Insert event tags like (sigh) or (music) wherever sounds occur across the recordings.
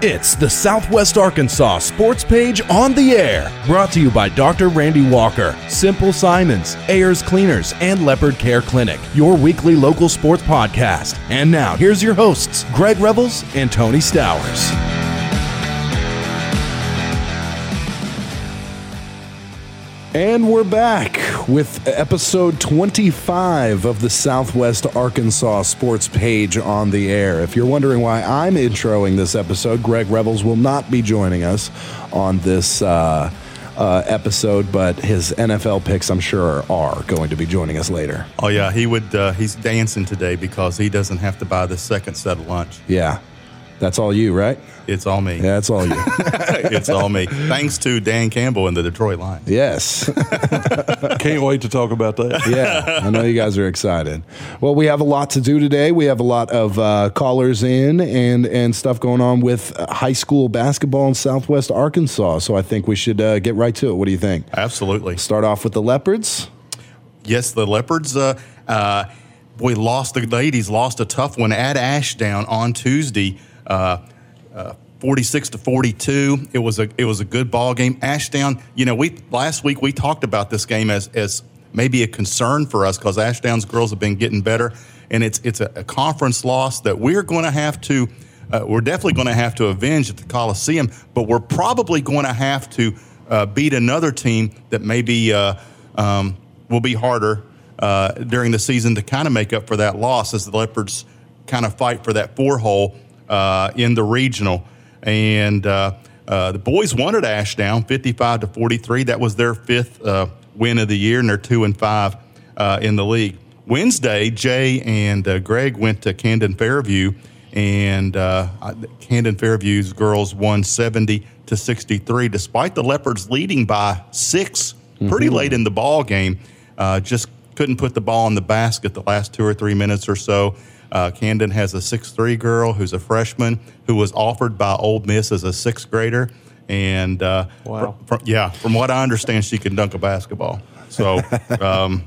It's the Southwest Arkansas Sports Page on the air, brought to you by Dr. Randy Walker, Simple Simons, Ayers Cleaners, and Leopard Care Clinic, your weekly local sports podcast. And now, here's your hosts, Greg Revels and Tony Stowers. And we're back with episode 25 of the Southwest Arkansas Sports Page on the air. If you're wondering why I'm introing this episode, Greg Revels will not be joining us on this uh, uh, episode, but his NFL picks, I'm sure, are going to be joining us later. Oh yeah, he would. Uh, he's dancing today because he doesn't have to buy the second set of lunch. Yeah, that's all you, right? It's all me. Yeah, that's all you. (laughs) it's all me. Thanks to Dan Campbell and the Detroit Lions. yes. (laughs) Can't wait to talk about that. yeah, I know you guys are excited. Well, we have a lot to do today. We have a lot of uh, callers in and and stuff going on with uh, high school basketball in Southwest Arkansas. So I think we should uh, get right to it. What do you think? Absolutely. Start off with the Leopards. Yes, the Leopards. Uh, uh, boy, lost the ladies. Lost a tough one at Ashdown on Tuesday. Uh, uh, 46 to 42. It was a it was a good ball game. Ashdown, you know, we last week we talked about this game as as maybe a concern for us because Ashdown's girls have been getting better, and it's it's a, a conference loss that we're going to have to. Uh, we're definitely going to have to avenge at the Coliseum, but we're probably going to have to uh, beat another team that maybe uh, um, will be harder uh, during the season to kind of make up for that loss as the Leopards kind of fight for that four hole uh, in the regional. And uh, uh, the boys wanted Ashdown 55 to 43. That was their fifth uh, win of the year, and they're two and five uh, in the league. Wednesday, Jay and uh, Greg went to Camden Fairview, and Camden Fairview's girls won 70 to 63, despite the Leopards leading by 6 pretty mm-hmm. late in the ball game. just couldn't put the ball in the basket the last two or three minutes or so. Uh, Camden has a six-three girl who's a freshman who was offered by Ole Miss as a sixth grader. And uh, wow. fr- fr- yeah, from what I understand, she can dunk a basketball. So, (laughs) um,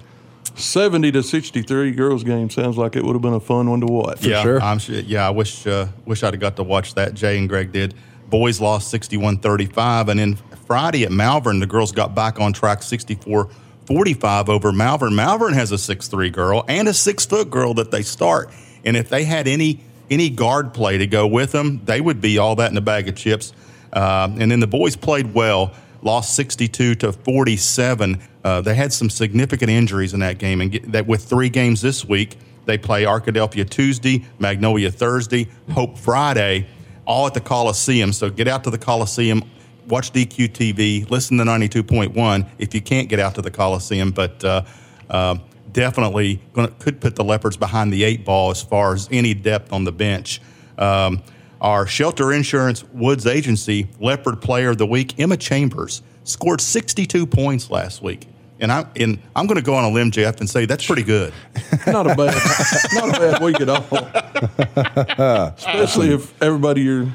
70 to 63 girls game sounds like it would have been a fun one to watch. yeah, sure. I'm sure. Yeah, I wish uh, wish I'd have got to watch that. Jay and Greg did. Boys lost 61-35, and then Friday at Malvern, the girls got back on track 64 45 over Malvern. Malvern has a six-three girl and a six foot girl that they start. And if they had any any guard play to go with them, they would be all that in a bag of chips. Uh, and then the boys played well, lost 62 to 47. Uh, they had some significant injuries in that game, and get, that with three games this week, they play Arkadelphia Tuesday, Magnolia Thursday, Hope Friday, all at the Coliseum. So get out to the Coliseum, watch DQ TV, listen to 92.1 if you can't get out to the Coliseum. But uh, uh definitely gonna, could put the Leopards behind the eight ball as far as any depth on the bench. Um, our shelter insurance Woods agency Leopard Player of the Week, Emma Chambers, scored 62 points last week. And, I, and I'm going to go on a limb, Jeff, and say that's pretty good. (laughs) not a bad, not a bad week at all. (laughs) Especially if everybody you're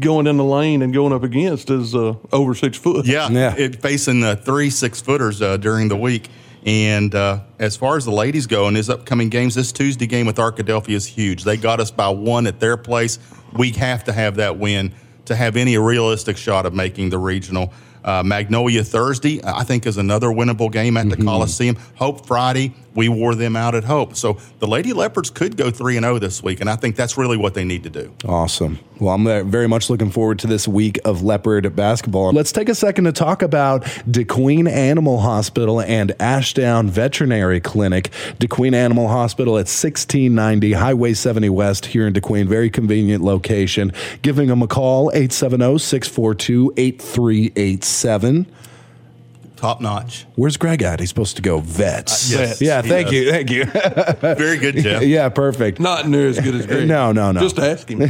going in the lane and going up against is uh, over six foot. Yeah, yeah. It, facing the three six footers uh, during the week. And uh, as far as the ladies go in his upcoming games, this Tuesday game with Arkadelphia is huge. They got us by one at their place. We have to have that win to have any realistic shot of making the regional. Uh, Magnolia Thursday, I think, is another winnable game at the mm-hmm. Coliseum. Hope Friday, we wore them out at Hope. So the Lady Leopards could go 3 and 0 this week, and I think that's really what they need to do. Awesome. Well, I'm very much looking forward to this week of Leopard basketball. Let's take a second to talk about DeQueen Animal Hospital and Ashdown Veterinary Clinic. DeQueen Animal Hospital at 1690 Highway 70 West here in DeQueen. Very convenient location. Giving them a call, 870 642 8387 top notch. Where's Greg at? He's supposed to go vets. Uh, yes, yeah, thank you, thank (laughs) you. Very good, Jeff. (laughs) yeah, perfect. Not near as good as Greg. No, no, no. Just ask him. (laughs)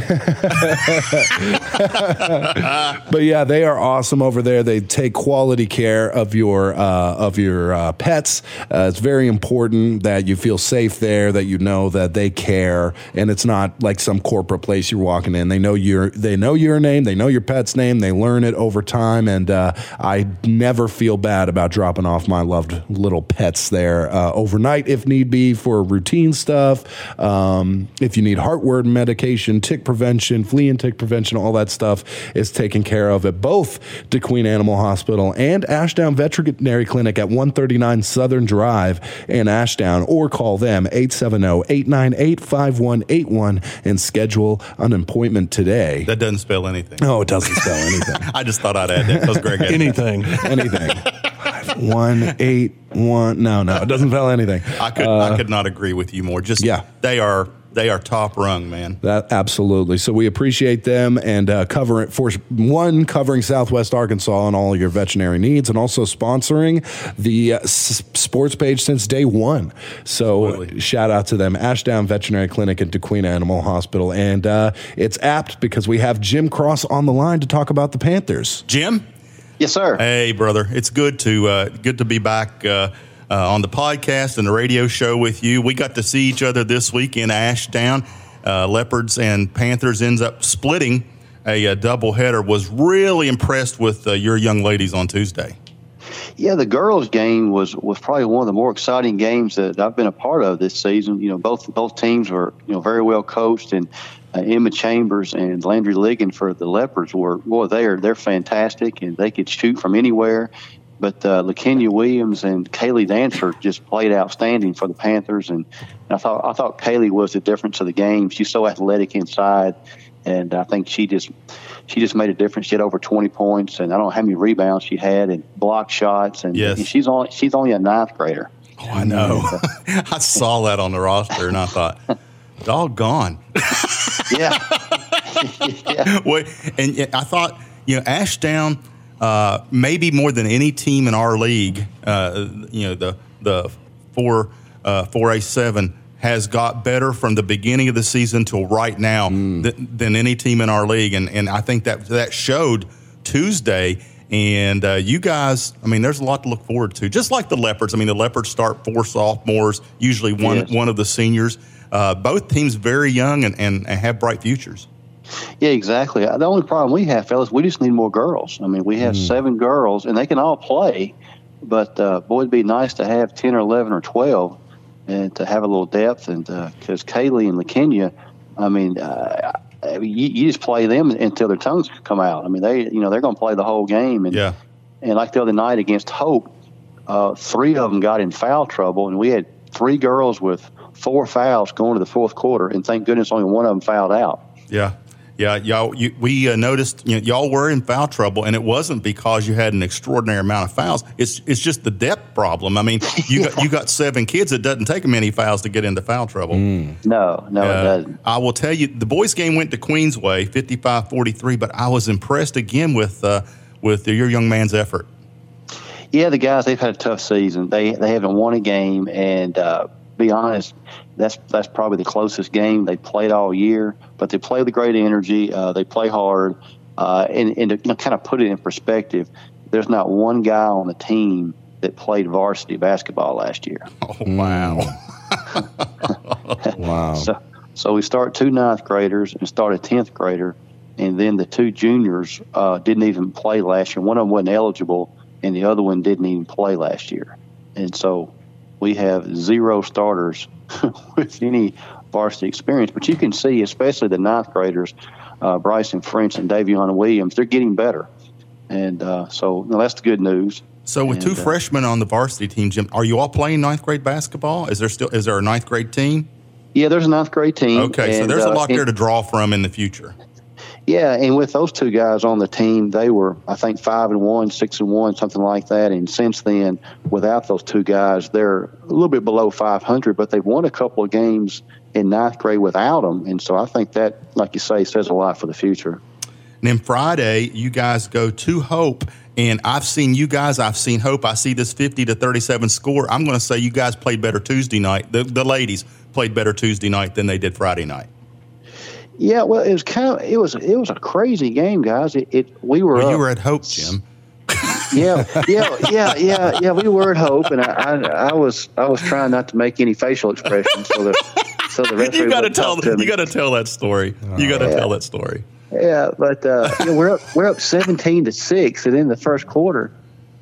but yeah, they are awesome over there. They take quality care of your uh, of your uh, pets. Uh, it's very important that you feel safe there, that you know that they care, and it's not like some corporate place you're walking in. They know your they know your name, they know your pet's name, they learn it over time, and uh, I never feel bad bad about dropping off my loved little pets there uh, overnight if need be for routine stuff. Um, if you need heartworm medication, tick prevention, flea and tick prevention, all that stuff is taken care of at both DeQueen Animal Hospital and Ashdown Veterinary Clinic at 139 Southern Drive in Ashdown, or call them 870 898 5181 and schedule an appointment today. That doesn't spell anything. No, it doesn't spell anything. (laughs) I just thought I'd add that because Greg had Anything. anything. (laughs) one eight one. No, no, it doesn't spell anything. I could I could not agree with you more. Just Yeah. they are they are top rung, man. That absolutely. So we appreciate them and uh, cover it for one covering Southwest Arkansas and all your veterinary needs, and also sponsoring the uh, s- sports page since day one. So Absolutely. shout out to them, Ashdown Veterinary Clinic and DeQueen Animal Hospital, and uh, it's apt because we have Jim Cross on the line to talk about the Panthers. Jim, Yes, sir. hey brother, it's good to uh, good to be back. Uh, uh, on the podcast and the radio show with you. We got to see each other this week in Ashdown. Uh, Leopards and Panthers ends up splitting a, a doubleheader. Was really impressed with uh, your young ladies on Tuesday. Yeah, the girls' game was was probably one of the more exciting games that I've been a part of this season. You know, both both teams were you know very well coached, and uh, Emma Chambers and Landry Ligon for the Leopards were boy they're they're fantastic, and they could shoot from anywhere. But uh, LaKenya Williams and Kaylee Dancer just played outstanding for the Panthers, and, and I thought I thought Kaylee was the difference of the game. She's so athletic inside, and I think she just she just made a difference. She had over 20 points, and I don't know how many rebounds she had, and block shots, and, Yes. and she's only she's only a ninth grader. Oh, I know. (laughs) (laughs) I saw that on the roster and I thought, (laughs) doggone. Yeah, (laughs) and I thought, you know, Ashdown, uh, maybe more than any team in our league, uh, you know, the the four uh, four A seven has got better from the beginning of the season till right now th- than any team in our league, and and I think that that showed Tuesday. And uh, you guys, I mean, there's a lot to look forward to. Just like the Leopards. I mean, the Leopards start four sophomores, usually one Yes. one of the seniors. Uh, both teams very young and, and, and have bright futures. yeah, exactly. The only problem we have, fellas, we just need more girls. I mean, we have seven girls, and they can all play, but uh, boy, it'd be nice to have 10 or 11 or 12 and to have a little depth. And because Kaylee and LaKenya, I mean, uh, you, you just play them until their tongues come out. I mean, they, you know, they're going to play the whole game. And, Yeah. and like the other night against Hope, uh, three of them got in foul trouble, and we had three girls with four fouls going to the fourth quarter, and thank goodness only one of them fouled out. Yeah, yeah, y'all. You, we uh, noticed you know, y'all were in foul trouble, and it wasn't because you had an extraordinary amount of fouls. It's it's just the depth problem. I mean, you got (laughs) you got seven kids. It doesn't take many fouls to get into foul trouble. No, no, it Uh, doesn't. I will tell you, the boys' game went to Queensway, 55-43, but I was impressed again with uh, with your young man's effort. Yeah, the guys they've had a tough season. They they haven't won a game, and uh, be honest, that's that's probably the closest game they played all year. But they play with great energy. Uh, they play hard, uh, and and to you know, kind of put it in perspective, there's not one guy on the team that played varsity basketball last year. (laughs) Oh wow! (laughs) Wow. So, so we start two ninth graders and start a tenth grader, and then the two juniors uh, didn't even play last year. One of them wasn't eligible, and the other one didn't even play last year. And so we have zero starters (laughs) with any varsity experience. But you can see, especially the ninth graders, uh, Bryson French and Davion Williams, they're getting better. And uh, so you know, that's the good news. So with two uh, freshmen on the varsity team, Jim, are you all playing ninth grade basketball? Is there still is there a ninth grade team? Yeah, there's a ninth grade team. Okay, so and, there's a uh, lot and- there to draw from in the future. Yeah, and with those two guys on the team, they were I think five and one, six and one, something like that. And since then, without those two guys, they're a little bit below 500, but they've won a couple of games in ninth grade without them. And so I think that, like you say, says a lot for the future. And then Friday, you guys go to Hope, and I've seen you guys. I've seen Hope. I see this fifty to thirty-seven score. I'm going to say you guys played better Tuesday night. The, the ladies played better Tuesday night than they did Friday night. Yeah, well, it was kind of it was it was a crazy game, guys. It, it we were Well, up. you were at Hope, Jim. yeah, (laughs) yeah, yeah, yeah, yeah. We were at Hope, and I, I, I was, I was trying not to make any facial expressions, so the, so the referee You got to tell. talk to me. You got to tell that story. You got to tell that story. Yeah, but uh, you know, we're up, we're up seventeen to six, and in the first quarter,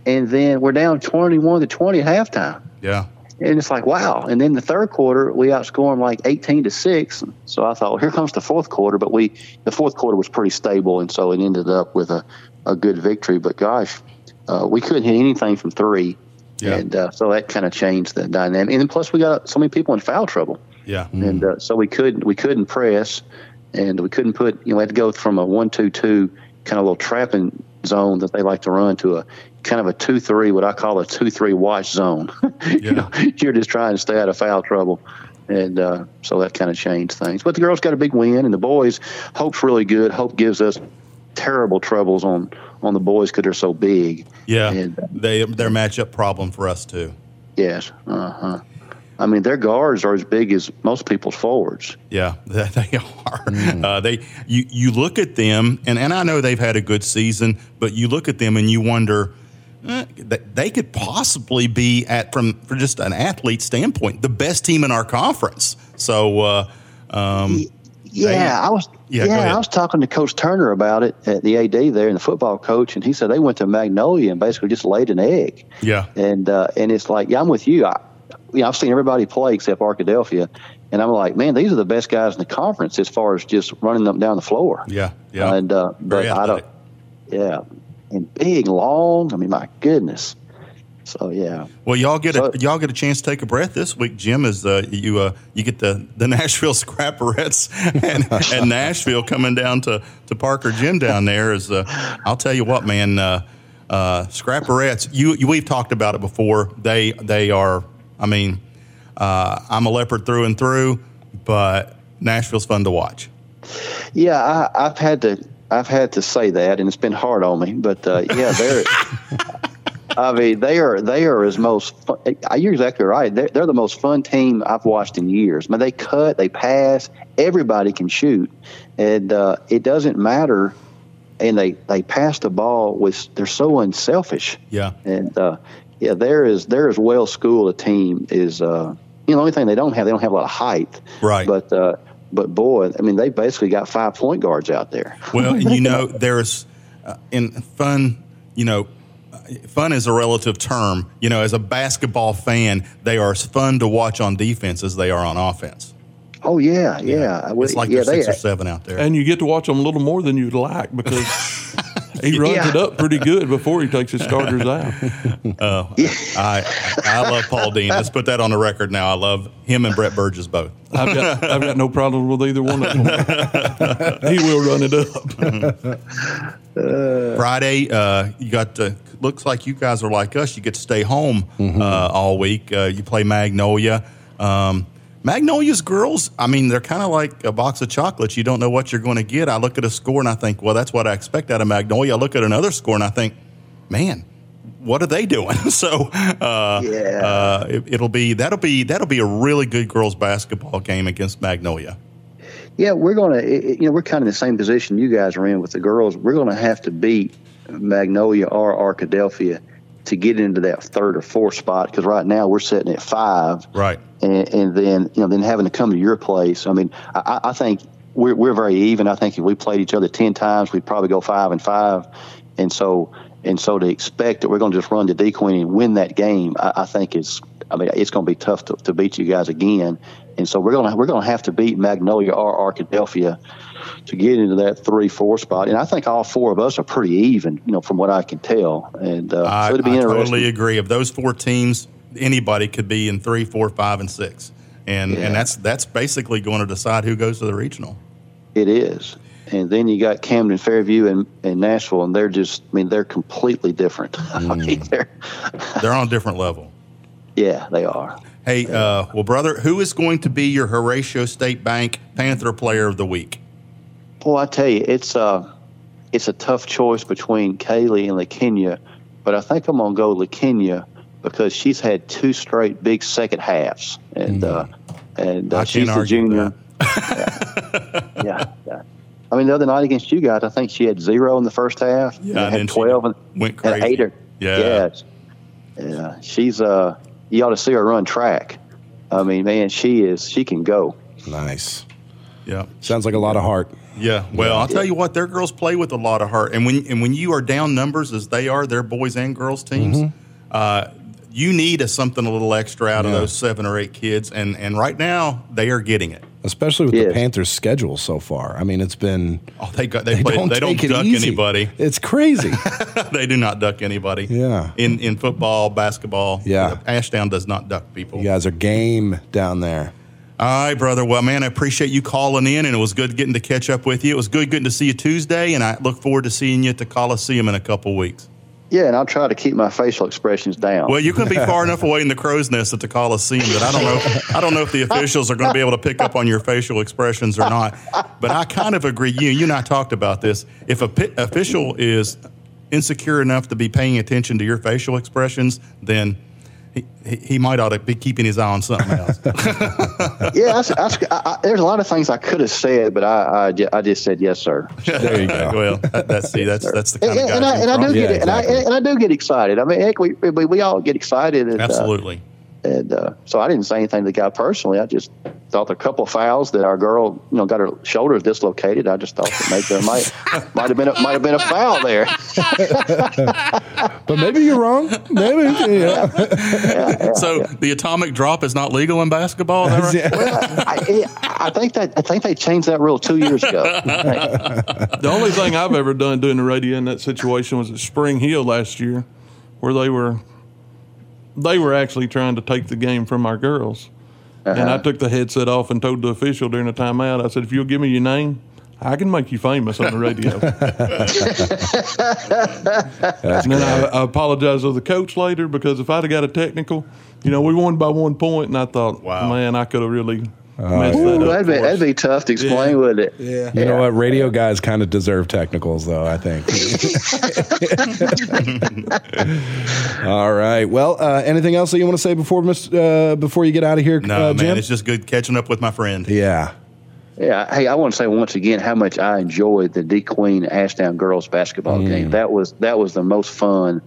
and then we're down 21 to 20 at halftime. Yeah. And it's like, wow. And then the third quarter, we outscored them like 18 to 6. So I thought, well, here comes the fourth quarter. But we, the fourth quarter was pretty stable. And so it ended up with a, a good victory. But gosh, uh, we couldn't hit anything from three. Yeah. And uh, so that kind of changed the dynamic. And then plus, we got so many people in foul trouble. Yeah. And uh, so we couldn't, we couldn't press. And we couldn't put, you know, we had to go from a one, two, two kind of little trapping zone that they like to run to a kind of a two three, what I call a two three watch zone. (laughs) you know, you're just trying to stay out of foul trouble, and uh, so that kind of changed things. But the girls got a big win, and the boys. Hope's really good. Hope gives us terrible troubles on on the boys because they're so big. Yeah. And, uh, they they're matchup problem for us too. yes, uh huh. I mean, their guards are as big as most people's forwards. Yeah, (laughs) they they are. Uh, they you you look at them, and, and I know they've had a good season, but you look at them and you wonder. They could possibly be at from for just an athlete standpoint the best team in our conference. So, uh, um, Yeah, They- I was. Yeah, Yeah. I was talking to Coach Turner about it at the AD there, and the football coach, and he said they went to Magnolia and basically just laid an egg. yeah, And uh, and it's like, yeah, I'm with you. I, you know, I've seen everybody play except Arkadelphia, and I'm like, man, these are the best guys in the conference as far as just running them down the floor. yeah, yeah. And uh, but I don't. Yeah, and big, long. I mean, my goodness. So yeah. Well, y'all get So- a y'all get a chance to take a breath this week. Jim is uh, you uh, you get the the (laughs) Nashville Scrapperettes and, (laughs) and Nashville coming down to to Parker Gym down there. Is uh, I'll tell you what, man, uh, uh, Scrapperettes. You, you we've talked about it before. They they are. I mean, uh, I'm a leopard through and through, but Nashville's fun to watch. Yeah, I, I've had to I've had to say that, and it's been hard on me. But uh, yeah, they're. (laughs) I mean, they are they are as most. Fun, you're exactly right. They're, they're the most fun team I've watched in years. I mean, they cut, they pass, everybody can shoot, and uh, it doesn't matter. And they they pass the ball with. They're so unselfish. Yeah, And uh, yeah, there is there is well schooled a team is uh, you know the only thing they don't have they don't have a lot of height. Right. But uh, but boy, I mean they basically got five point guards out there. Well, you (laughs) know, there's uh, in fun, you know, uh, fun is a relative term. You know, as a basketball fan, they are as fun to watch on defense as they are on offense. Oh yeah, yeah. It's like yeah, there's they, six or seven out there. And you get to watch them a little more than you'd like because (laughs) he runs Yeah. it up pretty good before he takes his starters out. (laughs) I I love Paul Dean. Let's put that on the record now. I love him and Brett Burgess both. I've got I've got no problem with either one of them. (laughs) he will run it up. (laughs) Friday, uh, you got to, looks like you guys are like us. You get to stay home uh, all week. Uh, you play Magnolia. Um, Magnolia's girls, I mean, they're kind of like a box of chocolates. You don't know what you're going to get. I look at a score and I think, well, that's what I expect out of Magnolia. I look at another score and I think, man, what are they doing? (laughs) so uh, Yeah. uh, it, it'll be that'll be that'll be a really good girls basketball game against Magnolia. Yeah, we're gonna. You know, we're kind of in the same position you guys are in with the girls. We're gonna have to beat Magnolia or Arkadelphia to get into that third or fourth spot because right now we're sitting at five. Right. and, and then you know then having to come to your place. I mean, I, I think we're we're very even. I think if we played each other ten times, we'd probably go five and five, and so and so to expect that we're going to just run to DeQueen and win that game, I, I think is I mean it's going to be tough to, to beat you guys again, and so we're going to we're to have to beat Magnolia or Arkadelphia to get into that three four spot. And I think all four of us are pretty even, you know, from what I can tell. And uh, I, so it'll be I interesting. totally agree. Of those four teams, anybody could be in three, four, five, and six, and Yeah. and that's that's basically going to decide who goes to the regional. It is. And then you got Camden, Fairview, and, and Nashville, and they're just, I mean, they're completely different. (laughs) I mean, they're, They're on a different level. (laughs) yeah, they are. Hey, uh, well, brother, who is going to be your Horatio State Bank Panther Player of the Week? Well, I tell you, it's uh, it's a tough choice between Kaylee and LaKenya, but I think I'm going to go LaKenya because she's had two straight big second halves. And, uh, and uh, she's a junior. yeah, yeah. I mean, the other night against you guys, I think she had zero in the first half. Yeah, and and had 12 and, went and crazy. eight or, Yeah. Yes. Yeah. She's, uh, you ought to see her run track. I mean, man, she is, she can go. Nice. Yeah. Sounds like a lot of heart. Yeah. Well, I'll tell you what, their girls play with a lot of heart, and when and when you are down numbers as they are, their boys and girls teams, Mm-hmm. uh, you need a something a little extra out of those seven or eight kids, and and right now they are getting it. Especially with the Panthers' schedule so far. I mean, it's been Oh, they got they, play, they don't duck easy. anybody. It's crazy. (laughs) they do not duck anybody. Yeah. In in football, basketball. Yeah. Ashdown does not duck people. you guys are game down there. All right, brother. Well, man, I appreciate you calling in, and it was good getting to catch up with you. It was good getting to see you Tuesday, and I look forward to seeing you at the Coliseum in a couple weeks. Yeah, and I'll try to keep my facial expressions down. Well, going to be far enough away in the crow's nest at the Coliseum that I don't know. I don't know if the officials are going to be able to pick up on your facial expressions or not. But I kind of agree. You, you and I talked about this. If a official is insecure enough to be paying attention to your facial expressions, then he, he, he might ought to be keeping his eye on something else. (laughs) yeah, I, I, I, I, there's a lot of things I could have said, but I, I, I just said yes, sir. There you go. (laughs) well, that, that's see, that's that's the And, kind of guy. and, I, and I do Yeah, get it, and, I, and I do get excited. I mean, heck, we, we, we all get excited. And, uh, Absolutely. And uh, so I didn't say anything to the guy personally. I just thought the couple of fouls that our girl, you know, got her shoulders dislocated. I just thought that maybe there might (laughs) might have been a, might have been a foul there. But maybe you're wrong. Maybe. (laughs) Yeah. so the atomic drop is not legal in basketball. Is that right? I, I think that I think they changed that rule two years ago. (laughs) The only thing I've ever done doing the radio in that situation was at Spring Hill last year, where they were they were actually trying to take the game from our girls. And I uh-huh. took the headset off and told the official during the timeout, I said, if you'll give me your name, I can make you famous on the radio. (laughs) and then I, I apologized to the coach later because if I'd have got a technical, you know, we won by one point, and I thought, Wow. man, I could have really messed that Ooh, up. that'd be that'd be tough to explain, Yeah. wouldn't it? Yeah. You know what? Radio guys kind of deserve technicals, though, I think. (laughs) All right. Well, uh, anything else that you want to say before uh, before you get out of here, No, uh, man, Jim? it's just good catching up with my friend. yeah. Yeah. Hey, I want to say once again how much I enjoyed the D Queen Ashdown girls basketball Mm. game. That was that was the most fun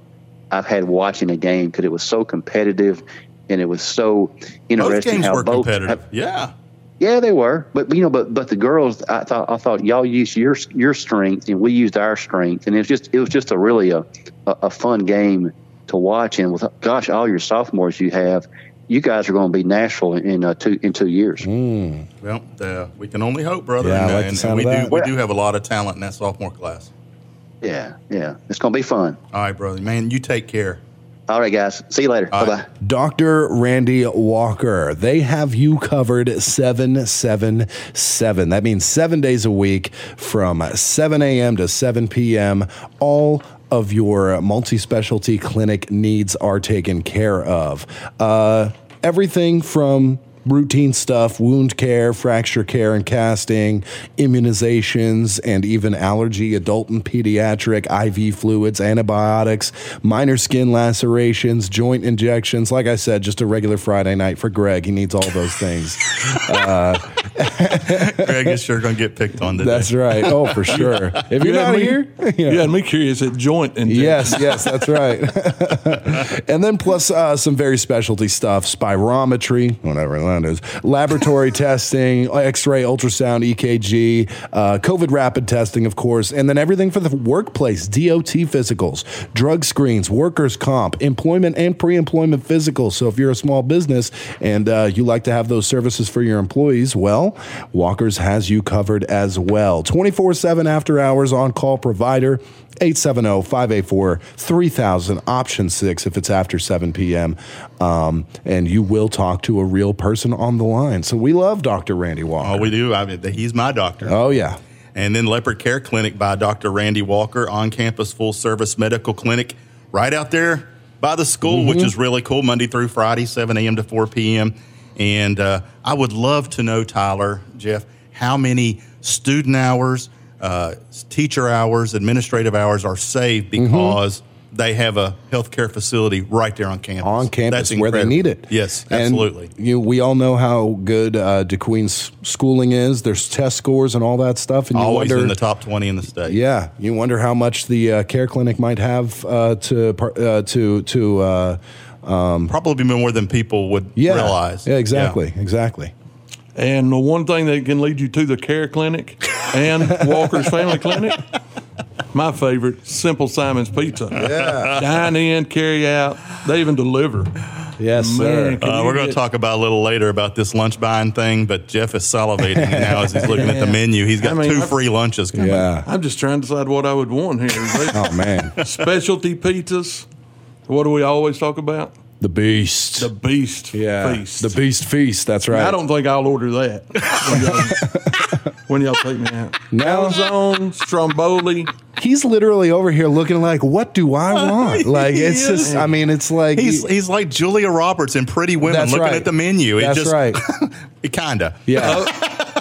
I've had watching a game because it was so competitive and it was so Both interesting games how were both competitive. yeah. Yeah, they were, but you know, but but the girls, I thought I thought y'all used your your strength and we used our strength, and it was just it was just a really a a, a fun game to watch. And with gosh, all your sophomores you have, you guys are going to be Nashville in uh, two in two years. Well, uh, we can only hope, brother. Yeah, I and, like the and- sound and we of do that. we do have a lot of talent in that sophomore class. Yeah, yeah, it's going to be fun. All right, brother. Man, you take care. All right, guys, see you later. All bye bye. Dr. Randy Walker. They have you covered 777. That means seven days a week from 7 a.m. to 7 p.m. All of your multi specialty clinic needs are taken care of. Uh, everything from routine stuff, wound care, fracture care and casting, immunizations, and even allergy, adult and pediatric, IV fluids, antibiotics, minor skin lacerations, joint injections. Like I said, just a regular Friday night for Greg. He needs all those things. (laughs) Greg is sure going to get picked on today. That's right. Oh, for (laughs) sure. If you're You had not me- here, You had me curious at joint and Yes, yes, that's right. (laughs) and then plus uh, some very specialty stuff, spirometry, whatever is, laboratory (laughs) testing, X-ray, ultrasound, EKG, uh, COVID rapid testing, of course, and then everything for the workplace, DOT physicals, drug screens, workers' comp, employment and pre-employment physicals. So if you're a small business and uh, you like to have those services for your employees, well, Walker's has you covered as well. 24/7 after hours on call provider. 870-584-3000 option 6 if it's after 7 p.m. Um, and you will talk to a real person on the line. So we love Dr. Randy Walker. Oh, we do. I mean, he's my doctor. Oh yeah. And then Leopard Care Clinic by Dr. Randy Walker, on campus full service medical clinic right out there by the school, which is really cool, Monday through Friday, 7 a.m. to 4 p.m. And uh, I would love to know, Tyler, Jeff, how many student hours, uh, teacher hours, administrative hours are saved because they have a healthcare facility right there on campus. on campus That's where they need it. Yes, And, absolutely. you, we all know how good uh, DeQueen's schooling is. There's test scores and all that stuff. And you Always wonder, in the top 20 in the state. Yeah, you wonder how much the uh, care clinic might have uh, to par- uh, to to. Uh, Probably more than people would yeah, realize. Yeah, exactly, exactly. And the one thing that can lead you to the care clinic and (laughs) Walker's Family Clinic. My favorite, Simple Simon's Pizza. (laughs) Yeah. Dine in, carry out. They even deliver. Yes, sir. Man, can Uh, we're going to talk about a little later about this lunch buying thing, but Jeff is salivating now as he's looking at the (laughs) menu. He's got I mean, two I've- free lunches coming. Yeah. I'm just trying to decide what I would want here. (laughs) Oh man, Specialty pizzas. What do we always talk about? the beast. The Beast yeah, Feast. the beast feast. That's right. I don't think I'll order that when y'all, take me out. (laughs) No. Calzone, Stromboli. He's literally over here looking like, what do I (laughs) want? Like it's just. I mean, it's like He's he's like Julia Roberts in Pretty Women That's looking right. at the menu. It That's just, right. (laughs) It kinda. Yeah.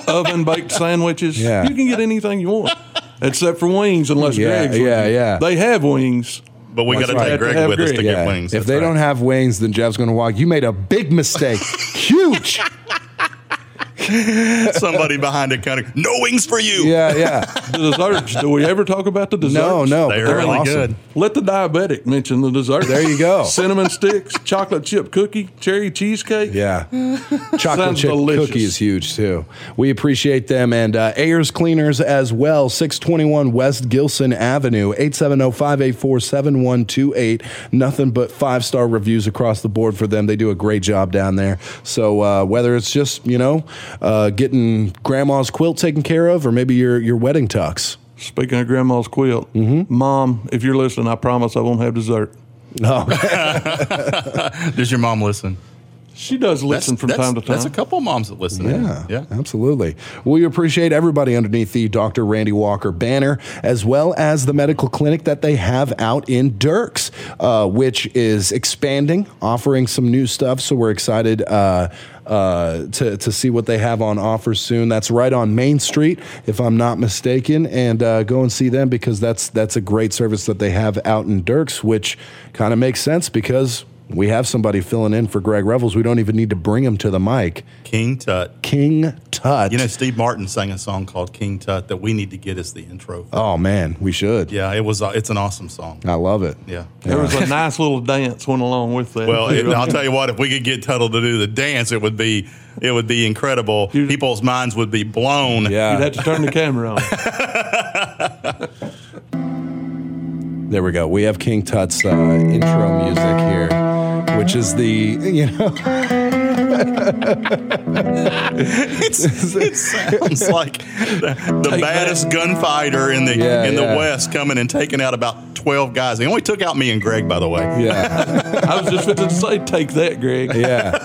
oven baked sandwiches. Yeah. You can get anything you want, except for wings, unless Yeah, Greg's. with yeah, you. yeah. They have wings. But we got That's to right. take Have to Greg have with us to Greg. get Yeah. wings. If That's they right. don't have wings, then Jeff's going to walk. You made a big mistake. Huge. (laughs) somebody behind it kind of no wings for you. Yeah, yeah. (laughs) The desserts. Do we ever talk about the desserts? No, no. They're but really awesome. good. Let the diabetic mention the dessert. There you go. Cinnamon sticks, (laughs) chocolate chip cookie, cherry cheesecake. Yeah. Chocolate Sounds chip delicious. cookie is huge too. We appreciate them. And uh, Ayers Cleaners as well, 621 West Gilson Avenue, 870 584 7128. Nothing but five star reviews across the board for them. They do a great job down there. So uh, whether it's just, you know, uh, getting grandma's quilt taken care of or maybe your, your wedding tux. Speaking of grandma's quilt, Mm-hmm. mom, if you're listening, I promise I won't have dessert. No. (laughs) (laughs) Does your mom listen? She does listen from that's, time to time. That's a couple of moms that listen. Yeah, yeah. absolutely. We appreciate everybody underneath the Dr. Randy Walker banner, as well as the medical clinic that they have out in Dierks, uh, which is expanding, offering some new stuff. So we're excited. Uh, uh, to, to see what they have on offer soon. That's right on Main Street, if I'm not mistaken, and uh, go and see them because that's that's a great service that they have out in Dierks, which kind of makes sense because we have somebody filling in for Greg Revels. We don't even need to bring him to the mic. King Tut. King Tut. You know, Steve Martin sang a song called King Tut that we need to get as the intro. oh man, we should. Yeah, it was. Uh, it's an awesome song. I love it. Yeah. There was a nice little dance went along with that. Well, it, (laughs) I'll tell you what. If we could get Tuttle to do the dance, it would be it would be incredible. You- People's minds would be blown. Yeah. You'd have to turn the camera on. (laughs) There we go. We have King Tut's uh, intro music here, which is the you know (laughs) it sounds like the, the Take baddest gunfighter in the Yeah, in yeah. the West coming and taking out about twelve guys. He only took out me and Greg, by the way. yeah I was just going to say, take that, Greg. yeah.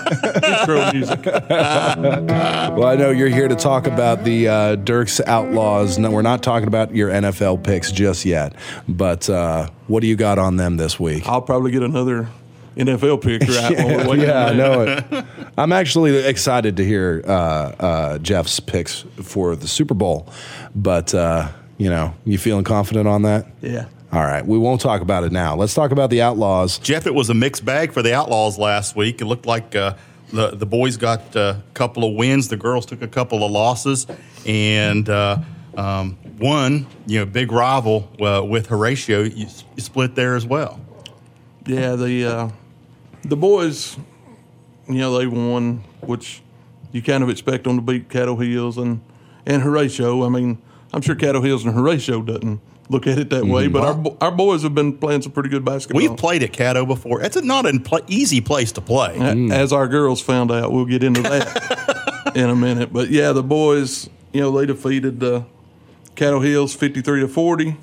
(laughs) Intro music. (laughs) Well, I know you're here to talk about the uh, Dierks Outlaws. No, we're not talking about your NFL picks just yet, but uh, what do you got on them this week? I'll probably get another NFL pick right while we're yeah, I know it. (laughs) I'm actually excited to hear uh, uh, Jeff's picks for the Super Bowl, but uh, you know, you feeling confident on that? Yeah. All right, we won't talk about it now. Let's talk about the Outlaws. Jeff, it was a mixed bag for the Outlaws last week. It looked like uh, the the boys got a couple of wins, the girls took a couple of losses, and uh, um, one, you know, big rival uh, with Horatio, you, you split there as well. Yeah, the uh, the boys, you know, they won, which you kind of expect them to beat Caddo Hills and and Horatio. I mean, I'm sure Caddo Hills and Horatio doesn't look at it that way, but our our boys have been playing some pretty good basketball. We've played at Caddo before. It's a, not an pl- easy place to play. A- As our girls found out, we'll get into that (laughs) in a minute. But yeah, the boys, you know, they defeated uh, Caddo Hills 53 to 40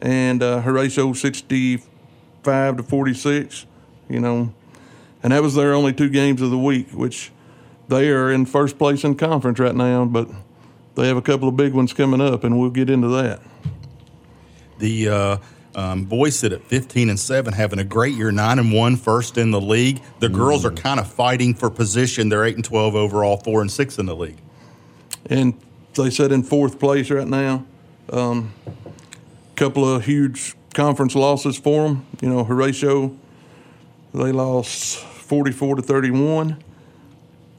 and uh, Horatio 65 to 46, you know, and that was their only two games of the week, which they are in first place in conference right now, but they have a couple of big ones coming up, and we'll get into that. The uh, um, boys sit at 15 and 7, having a great year, 9 and 1, first in the league. The girls are kind of fighting for position. They're 8 and 12 overall, 4 and 6 in the league. and they sit in fourth place right now. Um, couple of huge conference losses for them. You know, Horatio, they lost 44 to 31.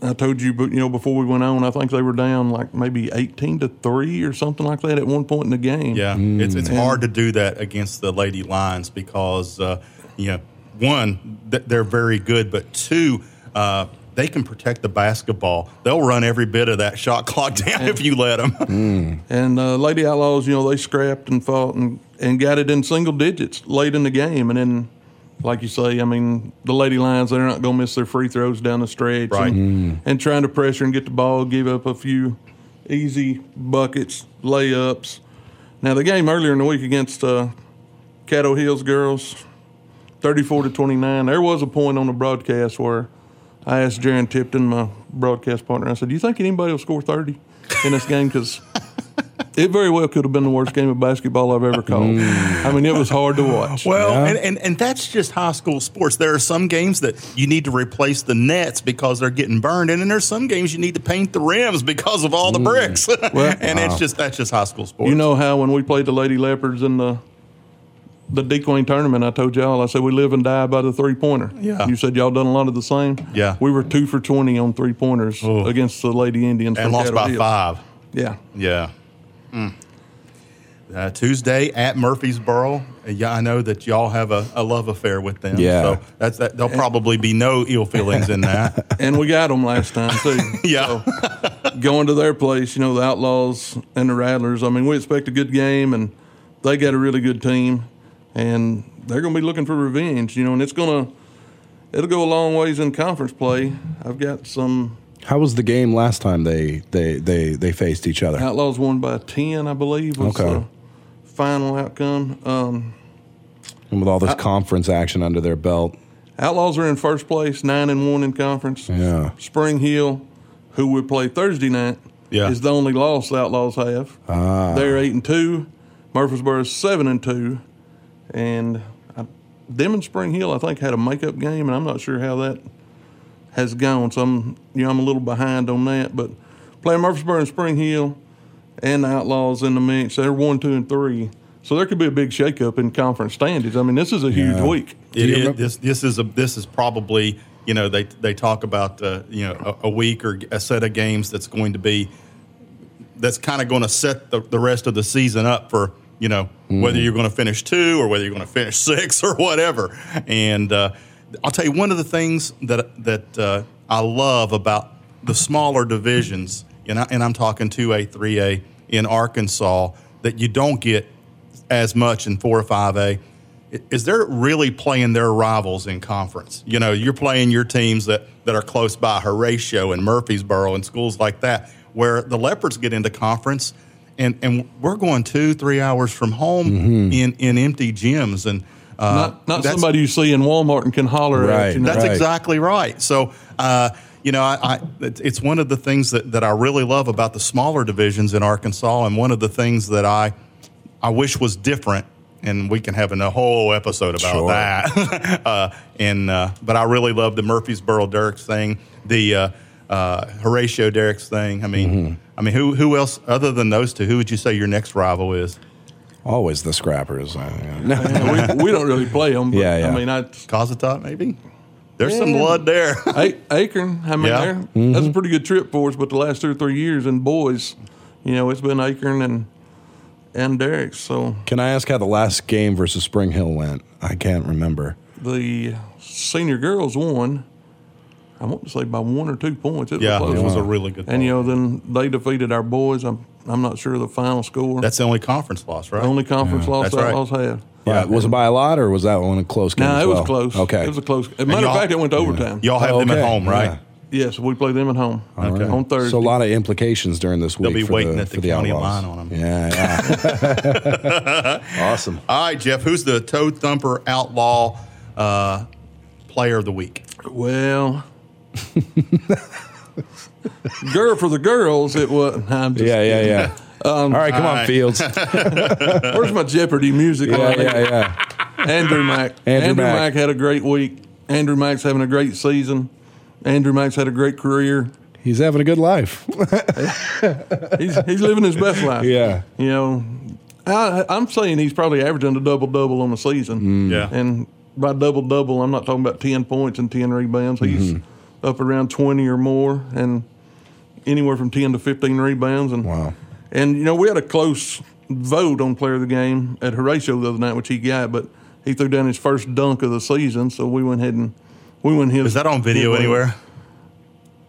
I told you, but you know, before we went on, I think they were down like maybe 18 to three or something like that at one point in the game. Yeah, it's it's hard to do that against the Lady Lions because uh, you know one they're very good, but two uh, they can protect the basketball. They'll run every bit of that shot clock (laughs) down if you let them. And uh, Lady Outlaws, you know, they scrapped and fought and, and got it in single digits late in the game. And then, like you say, I mean, the Lady Lions, they're not going to miss their free throws down the stretch. Right. And, and trying to pressure and get the ball, give up a few easy buckets, layups. Now, the game earlier in the week against uh, Caddo Hills girls, 34 to 29, there was a point on the broadcast where I asked Jaron Tipton, my broadcast partner, I said, Do you think anybody will score 30 in this game? Because it very well could have been the worst game of basketball I've ever called. Mm. I mean, it was hard to watch. Well, Yeah. and, and, and that's just high school sports. There are some games that you need to replace the nets because they're getting burned, and then there's some games you need to paint the rims because of all the mm. bricks. (laughs) Well, and it's just that's just high school sports. You know how when we played the Lady Leopards in the the DeQueen tournament, I told y'all, I said we live and die by the three pointer. Yeah. You said y'all done a lot of the same. Yeah. We were two for twenty on three pointers against the Lady Indians. and from lost Caddo by Hill. five. Yeah. Yeah. Mm. Uh, Tuesday at Murfreesboro. Yeah, I know that y'all have a, a love affair with them. Yeah. So that's that. There'll probably be no ill feelings in that. (laughs) And we got them last time too. (laughs) yeah. going to their place, you know, the Outlaws and the Rattlers. I mean, we expect a good game, and they got a really good team, and they're going to be looking for revenge, you know, and it's going to it'll go a long ways in conference play. I've got some How was the game last time they they they they faced each other? Outlaws won by ten, I believe, was Okay. the final outcome. Um, And with all this conference action under their belt. Outlaws are in first place, nine and one in conference. Yeah. Spring Hill, who would play Thursday night, Yeah. is the only loss the Outlaws have. Ah. They're eight and two. Murfreesboro's seven and two, and I, them and Spring Hill, I think, had a makeup game, and I'm not sure how that has gone. So I'm, you know, I'm a little behind on that. But playing Murfreesboro and Spring Hill, and the Outlaws in the mix, they're one, two, and three. So there could be a big shakeup in conference standings. I mean, this is a huge Yeah. week. It you is, remember- this this is a this is probably you know they they talk about uh, you know a, a week or a set of games that's going to be that's kind of going to set the, the rest of the season up for you know whether you're going to finish two or whether you're going to finish (laughs) six or whatever. And uh, I'll tell you one of the things that that uh, I love about the smaller divisions, and, I, and I'm talking two A, three A in Arkansas that you don't get as much in four or five A. Is they're really playing their rivals in conference? You know, you're playing your teams that, that are close by, Horatio and Murfreesboro and schools like that, where the Leopards get into conference, and, and we're going two, three hours from home in, in empty gyms. And uh, Not, not somebody you see in Walmart and can holler Right. at. You know? that's Right. exactly right. So, uh, you know, I, I, it's- it's one of the things that, that I really love about the smaller divisions in Arkansas, and one of the things that I, I wish was different. And we can have a whole episode about Sure. that. (laughs) uh, and uh, but I really love the Murfreesboro Dierks thing, the uh, uh, Horatio Dierks thing. I mean, Mm-hmm. I mean, who who else other than those two? Who would you say your next rival is? Always the scrappers. Yeah. Yeah, we, we don't really play them. But, Yeah, yeah. I mean, I, Cossatot, maybe. There's some blood there. A- Akron, I mean, Yeah. they're- Mm-hmm. that's a pretty good trip for us. But the last two or three years in boys, you know, it's been Akron and and Derrick. So Can I ask how the last game versus Spring Hill went? I can't remember. the senior girls won. I want to say by one or two points. It yeah, was close. it was a really good. And you know, then they defeated our boys. I'm I'm not sure of the final score. that's the only conference loss, right? the only conference loss That's the right. Outlaws have. Yeah, was it by a lot or was that one a close game? No, as it was close. Okay. it was a close. As a matter of fact, it went to overtime. Y'all have Oh, them at home, right? Yeah. Yes, we play them at home okay. on Thursday. So a lot of implications during this week. They'll be for waiting the, at the the county Outlaws. line on 'em. Yeah, yeah. (laughs) awesome. All right, Jeff. Who's the toe thumper outlaw uh, player of the week? Well, girl for the girls, it was. I'm just Yeah, yeah, yeah. all right, come all on, right. Fields. (laughs) Where's my Jeopardy music? Yeah, on yeah, yeah. Andrew Mack. Andrew Mack. Mack had a great week. Andrew Mack's having a great season. Andrew Mack's had a great career. He's having a good life. (laughs) He's he's living his best life. yeah. You know, I, I'm saying he's probably averaging a double double on the season. Yeah. And by double double, I'm not talking about 10 points and 10 rebounds. He's Mm-hmm. Up around 20 or more and anywhere from 10 to 15 rebounds. And, Wow. And, you know, we had a close vote on player of the game at Horatio the other night, which he got, but he threw down his first dunk of the season. So we went ahead and we went his. Is that on video anywhere?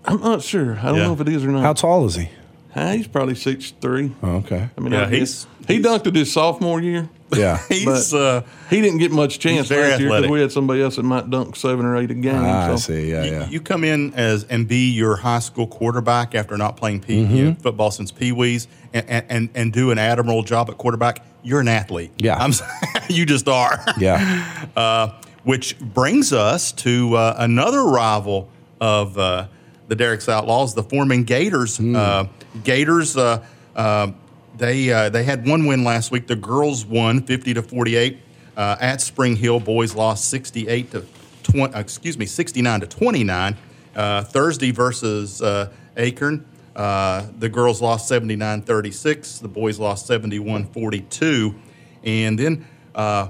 I'm not sure. I don't Yeah. know if it is or not. How tall is he? He's probably six three. Oh, okay. I mean, Yeah, I he's- guess- he dunked it his sophomore year. Yeah. (laughs) He's uh, He didn't get much chance very last year because we had somebody else that might dunk seven or eight a game. Ah, I so. see. Yeah, you, yeah. you come in as and be your high school quarterback after not playing P, Mm-hmm. football since Pee Wees and, and and do an admirable job at quarterback. You're an athlete. Yeah. I'm, (laughs) you just are. yeah. (laughs) Uh, which brings us to uh, another rival of uh, the Dierks' Outlaws, the Foreman Gators. Uh, Gators, uh, uh, they uh, they had one win last week. The girls won fifty to forty eight uh, at Spring Hill. Boys lost sixty eight to twenty. Excuse me, sixty nine to twenty nine. Uh, Thursday versus uh, Acorn. Uh, the girls lost 79 36. The boys lost 71 42. And then uh,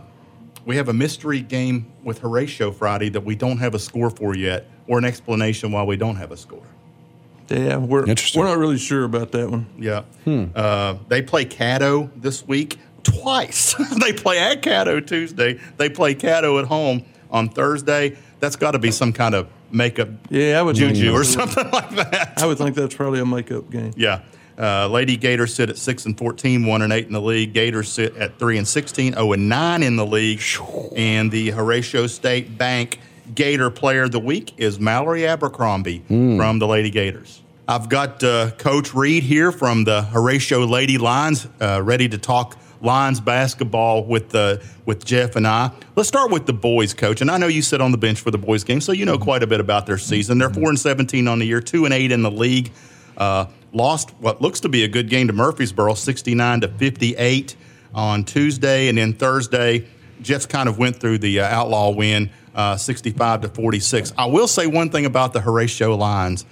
we have a mystery game with Horatio Friday that we don't have a score for yet, or an explanation why we don't have a score. Yeah, we're Interesting. we're not really sure about that one. Yeah. Uh, they play Caddo this week twice. (laughs) they play at Caddo Tuesday. They play Caddo at home on Thursday. That's got to be some kind of makeup Yeah, I would think juju or something like that. I would think that's probably a makeup game. Yeah. Uh, Lady Gators sit at six and fourteen, one and eight in the league. Gators sit at three and 16, 0 and nine in the league. And the Horatio State Bank Gator Player of the Week is Mallory Abercrombie from the Lady Gators. I've got uh, Coach Reed here from the Horatio Lady Lions, uh, ready to talk Lions basketball with uh, with Jeff and I. Let's start with the boys, Coach. And I know you sit on the bench for the boys game, so you know quite a bit about their season. They're four and seventeen on the year, two and eight in the league. Uh, lost what looks to be a good game to Murfreesboro, 69 to 58 on Tuesday, and then Thursday, Jets kind of went through the uh, outlaw win, uh, 65 to 46. I will say one thing about the Horatio Lions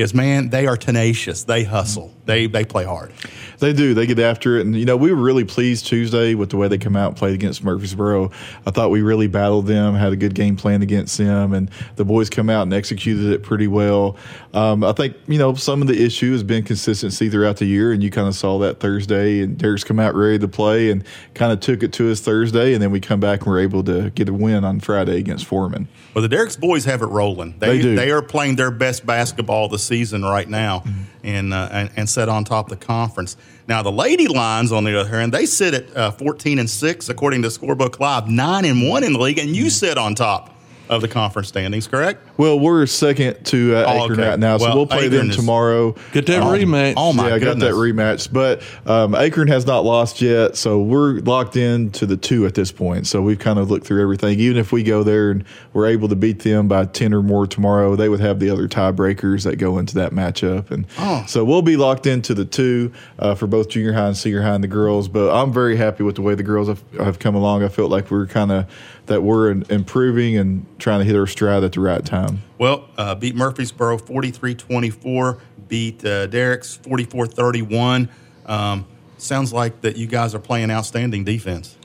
is, man, they are tenacious. They hustle. They they play hard. They do. They get after it. And, you know, we were really pleased Tuesday with the way they come out and played against Murfreesboro. I thought we really battled them, had a good game plan against them, and the boys come out and executed it pretty well. Um, I think, you know, some of the issue has been consistency throughout the year, and you kind of saw that Thursday. And Dierks come out ready to play and kind of took it to us Thursday, and then we come back and we're able to get a win on Friday against Foreman. Well, the Dierks boys have it rolling. They, They do. They are playing their best basketball of the season right now, and, uh, and and set on top of the conference. Now the Lady Lions, on the other hand, they sit at uh, fourteen and six according to Scorebook Live, nine and one in the league, and you sit on top of the conference standings. Correct? Well, we're second to uh, Oh, Acorn okay. right now, so Well, we'll play Acorn them tomorrow. Get that Um, rematch. oh my yeah, I got that rematch. But um, Acorn has not lost yet, so we're locked in to the two at this point. So we've kind of looked through everything. Even if we go there and we're able to beat them by ten or more tomorrow, they would have the other tiebreakers that go into that matchup. And Oh. so we'll be locked into the two uh, for both junior high and senior high and the girls. But I'm very happy with the way the girls have, have come along. I felt like we're kind of that we're improving and trying to hit our stride at the right time. Well, uh, beat Murfreesboro 43-24, beat uh, Dierks 44-31. Um, sounds like that you guys are playing outstanding defense.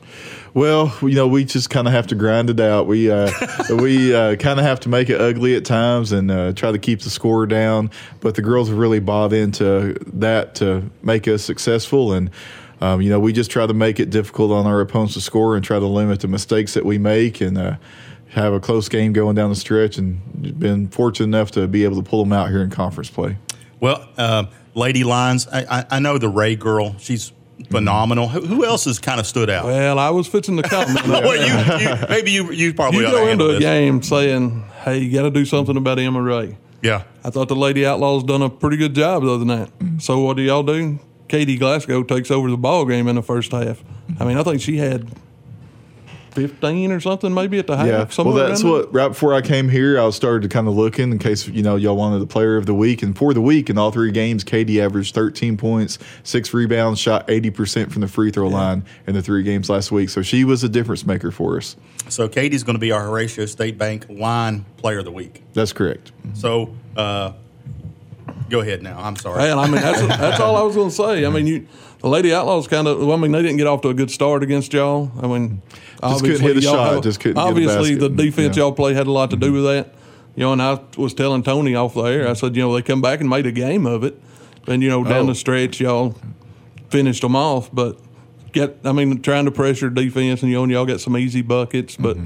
Well, you know, we just kind of have to grind it out. We uh, (laughs) we uh, kind of have to make it ugly at times and uh, try to keep the score down. But the girls have really bought into that to make us successful. And um, you know, we just try to make it difficult on our opponents to score and try to limit the mistakes that we make and uh, have a close game going down the stretch. And been fortunate enough to be able to pull them out here in conference play. Well, uh, Lady Lions, I, I, I know the Ray girl. She's phenomenal. Who, who else has kind of stood out? Well, I was fixing to comment. (laughs) on that. well, you, you, maybe you, you probably you go into a this. game saying, "Hey, you got to do something about Emma Ray." Yeah. I thought the Lady Outlaws done a pretty good job the other night. So what do y'all do? Katie Glasgow takes over the ball game in the first half. I mean, I think she had fifteen or something, maybe at the half. Yeah, well, that's what. Right before I came here, I started to kind of looking in in case you know y'all wanted the player of the week, and for the week in all three games, Katie averaged 13 points, six rebounds, shot 80 percent from the free throw Lion in the three games last week. So she was a difference maker for us. So Katie's going to be our Horatio State Bank line player of the week. That's correct. So uh, go ahead now. I'm sorry. Well, I mean, that's (laughs) that's all I was going to say. I mean, you, the Lady Outlaws kind of. Well, I mean, they didn't get off to a good start against y'all. I mean, Just couldn't hit a shot, have- just couldn't get a obviously the basket. defense Yeah. y'all play had a lot to do with that. You know, and I was telling Tony off the air. I said, you know, they come back and made a game of it, and you know, down Oh. the stretch, y'all finished them off. But get, I mean, trying to pressure defense, and you know, and y'all got some easy buckets, but. Mm-hmm.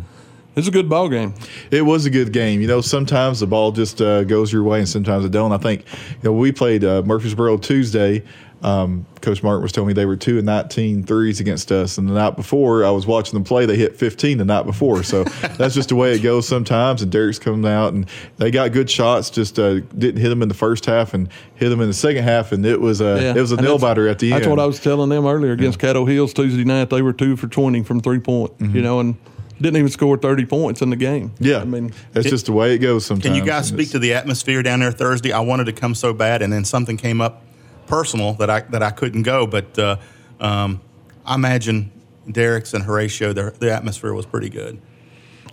It's a good ball game. It was a good game. You know, sometimes the ball just uh, goes your way, and sometimes it don't. I think you know we played uh, Murfreesboro Tuesday. Um, Coach Martin was telling me they were two and 19 threes against us, and the night before I was watching them play, they hit 15 the night before. So (laughs) that's just the way it goes sometimes. And Dierks coming out, and they got good shots, just uh, didn't hit them in the first half and hit them in the second half, and it was a Yeah. it was a and nail biter at the That's end. That's what I was telling them earlier against Caddo Hills Tuesday night. They were two for 20 from three point, you know, and didn't even score 30 points in the game. Yeah, I mean, that's it- just the way it goes sometimes. Can you guys speak to the atmosphere down there Thursday? I wanted to come so bad, and then something came up personal that I that I couldn't go. But uh, um, I imagine Dierks and Horatio, their the atmosphere was pretty good.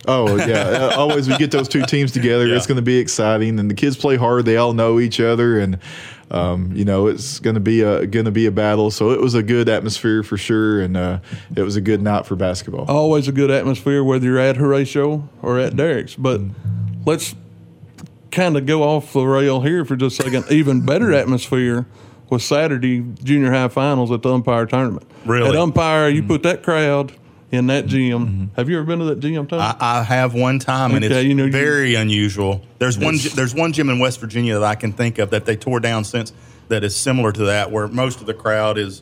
Oh yeah, (laughs) Uh, always we get those two teams together. Yeah. It's going to be exciting, and the kids play hard. They all know each other, and um, you know it's going to be a going to be a battle. So it was a good atmosphere for sure, and uh, it was a good night for basketball. always a good atmosphere, whether you're at Horatio or at Dierks. But let's kind of go off the rail here for just a second. Even better atmosphere was Saturday junior high finals at the umpire tournament. Really? At umpire, you put that crowd in that gym. Have you ever been to that gym, Tom? I, I have one time, and it's you know, you- very unusual. There's one. There's one gym in West Virginia that I can think of that they tore down since that is similar to that, where most of the crowd is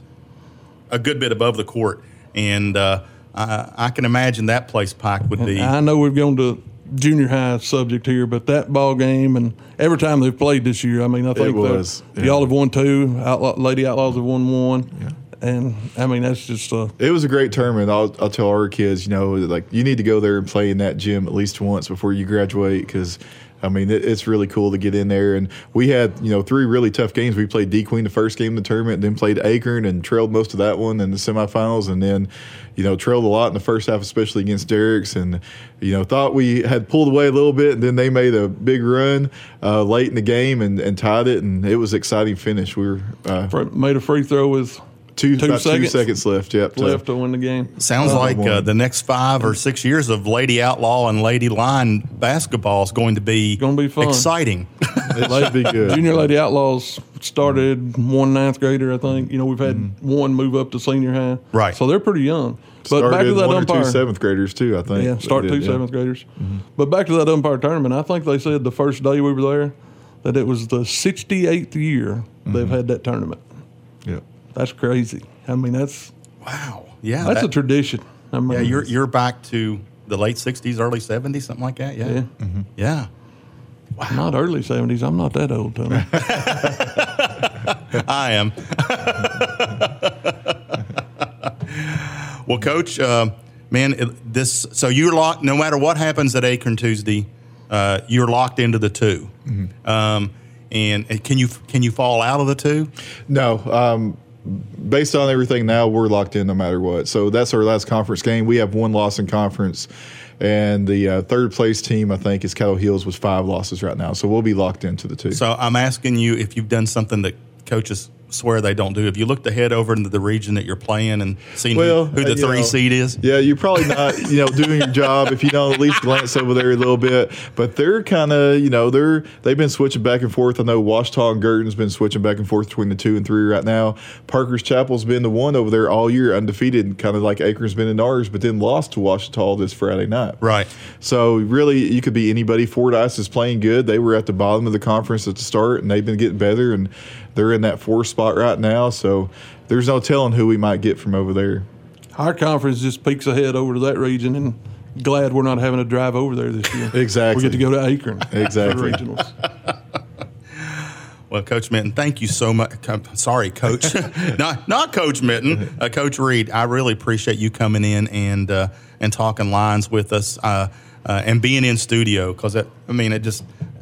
a good bit above the court, and uh, I, I can imagine that place packed would be. I know we've gone to junior high subject here, but that ball game and every time they've played this year, I mean, I think the- was, yeah. y'all have won two. Outlaw, Lady Outlaws have won one, and I mean that's just uh, It was a great tournament. I'll, I'll tell our kids, you know, like you need to go there and play in that gym at least once before you graduate because. I mean, it, it's really cool to get in there. And we had, you know, three really tough games. We played De Queen the first game of the tournament, then played Acorn and trailed most of that one in the semifinals. And then, you know, trailed a lot in the first half, especially against Dierks. And, you know, thought we had pulled away a little bit. And then they made a big run uh, late in the game and, and tied it. And it was an exciting finish. We were uh, made a free throw with two, Two about two seconds seconds left. Yep. left to win the game. Sounds like uh, the next five or six years of Lady Outlaw and Lady Lion basketball is going to be Gonna be fun. exciting. (laughs) It should be good. Junior Lady Outlaws started one ninth grader, I think. You know, we've had one move up to senior high, Right. So they're pretty young. But Started back to that one or umpire. two seventh graders too. I think. Yeah, start did, two yeah. Mm-hmm. graders. But back to that umpire tournament, I think they said the first day we were there that it was the 68th year they've Mm-hmm. had that tournament. Yeah. That's crazy. I mean, that's wow. Yeah. that's that- a tradition. I mean, yeah. You're you're back to the late '60s, early '70s, something like that. Yeah. yeah, Yeah. not early 70s. I'm not that old, Tony. (laughs) I am. (laughs) well, Coach, uh, man, it- this so you're locked. No matter what happens at Acorn Tuesday, uh, you're locked into the 2 Um, and uh, can you can you fall out of the two? No. Um, based on everything now, we're locked in no matter what. So that's our last conference game. We have one loss in conference, and the uh, third place team I think is Caddo Hills with five losses right now. So we'll be locked into the two. So I'm asking you if you've done something that coaches swear they don't do. Have you looked ahead over into the region that you're playing and seen Well, who, who the three know, seed is? Yeah, you're probably not, you know, doing your job if you don't at least glance over there a little bit. But they're kind of, you know, they're they've been switching back and forth. I know Ouachita and Gurdon's been switching back and forth between the two and three right now. Parker's Chapel's been the one over there all year, undefeated, kind of like Acorn's been in ours, but then lost to Ouachita this Friday night. Right. So really, you could be anybody. Fordyce is playing good. They were at the bottom of the conference at the start, and they've been getting better, and they're in that four spot right now. So there's no telling who we might get from over there. Our conference just peeks ahead over to that region, and glad we're not having to drive over there this year. Exactly. We get to go to Acorn. Exactly. For regionals. (laughs) Well, Coach Minton, thank you so much. Sorry, Coach, (laughs) (laughs) not not Coach Minton, uh, Coach Reed. I really appreciate you coming in and uh, and talking lines with us uh, uh, and being in studio because I mean it just I,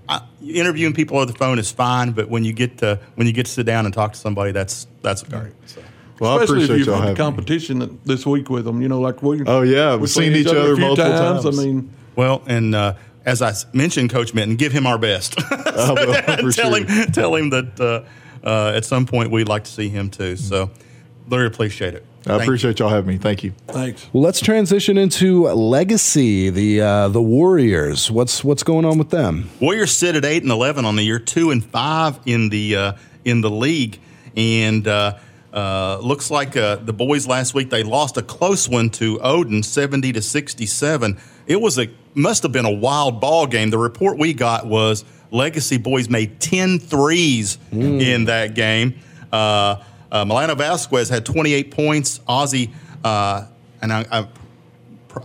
interviewing people over the phone is fine, but when you get to when you get to sit down and talk to somebody, that's that's great. So. Well, I Especially if you've y'all had having me. competition this week with them. You know, like we. Oh yeah, we've seen each other a few multiple times. I mean, Well, and uh, as I mentioned, Coach Minton, give him our best. (laughs) I will, for tell sure. him tell him that uh, uh, at some point we'd like to see him too. So, really appreciate it. I Thank appreciate y'all having me. Thank you. thanks. Well, let's transition into legacy. The uh, the Warriors. What's what's going on with them? Warriors sit at eight and eleven on the year, two and five in the uh, in the league, and uh, uh, looks like uh, the boys last week they lost a close one to Oden, seventy to sixty-seven. It was a must have been a wild ball game. The report we got was Legacy boys made 10 threes in that game. Uh, uh, Milano Vasquez had 28 points. Ozzy, uh, and I,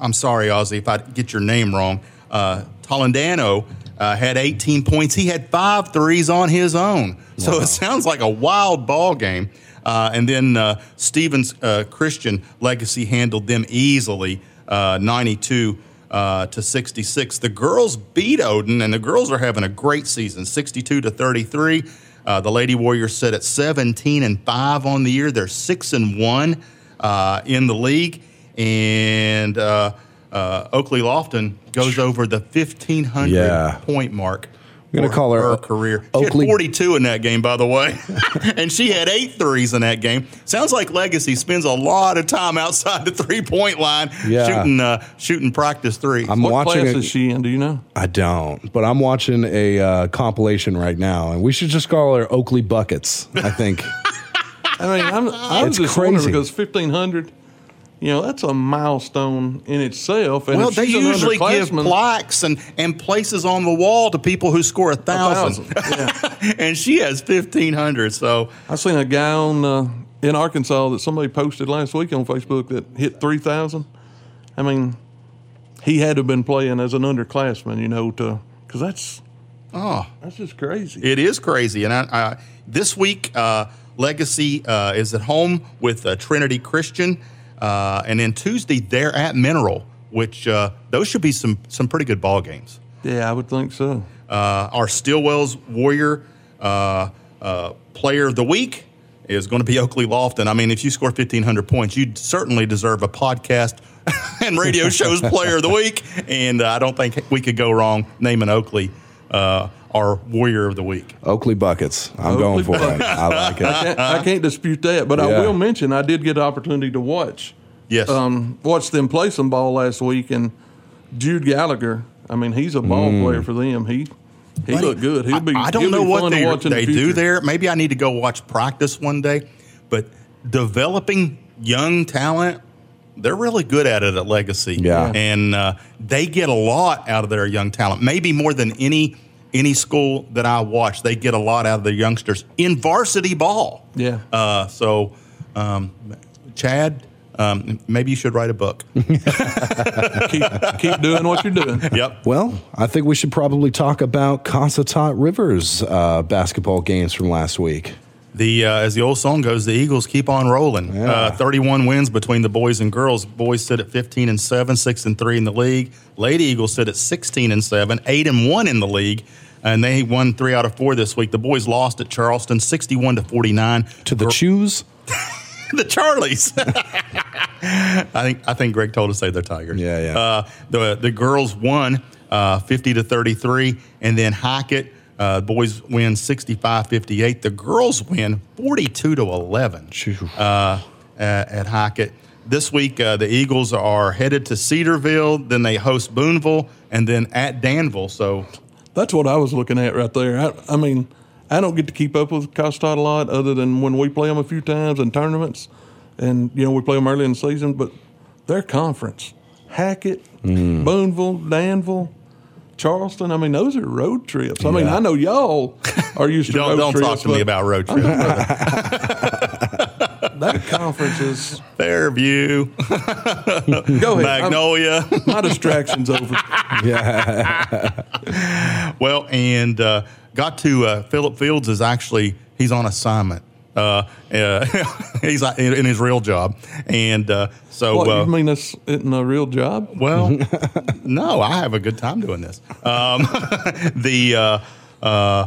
I'm sorry, Ozzy, if I get your name wrong. Uh, Tolandano uh, had 18 points. He had five threes on his own. So it sounds like a wild ball game. Uh, and then uh, Stevens uh, Christian Legacy handled them easily, uh, 92 uh, to 66. The girls beat Oden, and the girls are having a great season, 62 to 33. Uh, the Lady Warriors sit at 17 and five on the year. They're six and one uh, in the league, and uh, uh, Oakley Lofton goes over the 1500 Yeah. point mark. I'm gonna call her her career. She Oakley- had 42 in that game, by the way, (laughs) and she had eight threes in that game. Sounds like Legacy spends a lot of time outside the three point line Yeah. shooting uh, shooting practice threes. I'm What watching class it. is she in? Do you know? I don't, but I'm watching a uh, compilation right now, and we should just call her Oakley Buckets. I think. (laughs) I mean, I'm, I was It's just wondering crazy. because 1500, you know, that's a milestone in itself. And well, they usually give plaques and, and places on the wall to people who score a a thousand, thousand. (laughs) Yeah. (laughs) and she has 1500. So I've seen a guy on uh, in Arkansas that somebody posted last week on Facebook that hit three thousand. I mean, he had to have been playing as an underclassman, you know, to because that's oh, that's just crazy. It is crazy. And I, I, this week, uh, Legacy uh, is at home with uh, Trinity Christian. Uh, and then Tuesday, they're at Mineral, which uh, those should be some, some pretty good ball games. yeah, I would think so. Uh, our Stillwell's Warrior uh, uh, Player of the Week is going to be Oakley Lofton. I mean, if you score 1,500 points, you certainly deserve a podcast (laughs) and radio show's Player of the Week. And uh, I don't think we could go wrong naming Oakley uh, our Warrior of the Week. Oakley Buckets. I'm going for it. I like I it. can't, I can't dispute that, but Yeah. I will mention I did get the opportunity to watch Yes. um, watch them play some ball last week, and Jude Gallagher. I mean, he's a ball player for them. He he Buddy, looked good. He'll be. I, I don't know what fun they, watch in the do there. Maybe I need to go watch practice one day. But developing young talent, they're really good at it at Legacy. Yeah. and uh, they get a lot out of their young talent. Maybe more than any any school that I watch. They get a lot out of their youngsters in varsity ball. Yeah. Uh, so, um, Chad. Um, maybe you should write a book. (laughs) keep keep doing what you're doing. yep. Well, I think we should probably talk about Cossatot River's uh, basketball games from last week. The uh, as the old song goes, the Eagles keep on rolling. Yeah. Uh, Thirty-one wins between the boys and girls. Boys sit at fifteen and seven, six and three in the league. Lady Eagles sit at sixteen and seven, eight and one in the league, and they won three out of four this week. The boys lost at Charleston, sixty-one to forty-nine. To the Chews? (laughs) the Charlies. (laughs) I think I think Greg told us to they're Tigers. Yeah, yeah. Uh, the the girls won uh, 50 to 33, and then Hackett. Uh, boys win 65-58. The girls win 42 to 11 uh, at, Hackett. This week, uh, the Eagles are headed to Cedarville. Then they host Booneville, and then at Danville. So That's what I was looking at right there. I, I mean, I don't get to keep up with Cossatot a lot, other than when we play them a few times in tournaments, and you know we play them early in the season. But their conference, Hackett, Mm. Booneville, Danville. Charleston. I mean, those are road trips. I mean, Yeah. I know y'all are used (laughs) to don't road don't trips. talk to me about road trips. (laughs) that conference. Is Fairview, (laughs) go ahead. I'm- Magnolia. my distraction's over. Yeah. well, and uh, got to uh, Philip Fields is actually he's on assignment. Uh, uh, (laughs) he's in, in his real job, and uh, so What uh, you mean? This isn't a real job? well, (laughs) no, I have a good time doing this. Um, (laughs) the uh, uh,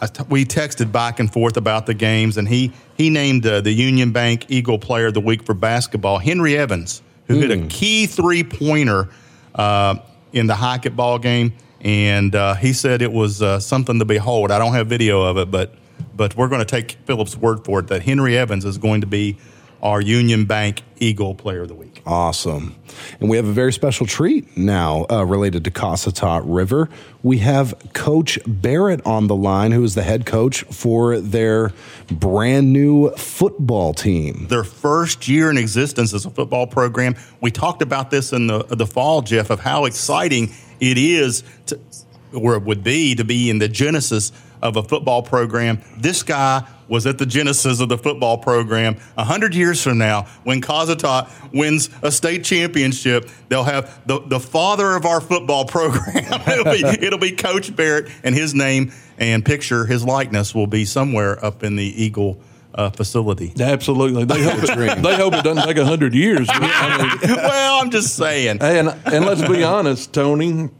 I t- we texted back and forth about the games, and he he named uh, the Union Bank Eagle Player of the Week for basketball, Henry Evans, who hit a key three pointer uh, in the Hackett ball game, and uh, he said it was uh, something to behold. I don't have video of it, but but we're going to take Philip's word for it that Henry Evans is going to be our Union Bank Eagle Player of the Week. Awesome. And we have a very special treat now uh, related to Cossatot River. We have Coach Barrett on the line, who is the head coach for their brand new football team. Their first year in existence as a football program. We talked about this in the, the fall, Jeff, of how exciting it is to, or it would be to be in the genesis of a football program. This guy was at the genesis of the football program. A hundred years from now, when Cossatot wins a state championship, they'll have the, the father of our football (laughs) program. (laughs) it'll, be, it'll be Coach Barrett, and his name and picture, his likeness will be somewhere up in the Eagle. Uh, facility. Absolutely, they hope (laughs) it, they hope it doesn't take a hundred years. I mean, well, I'm just saying. And and let's be honest, Tony,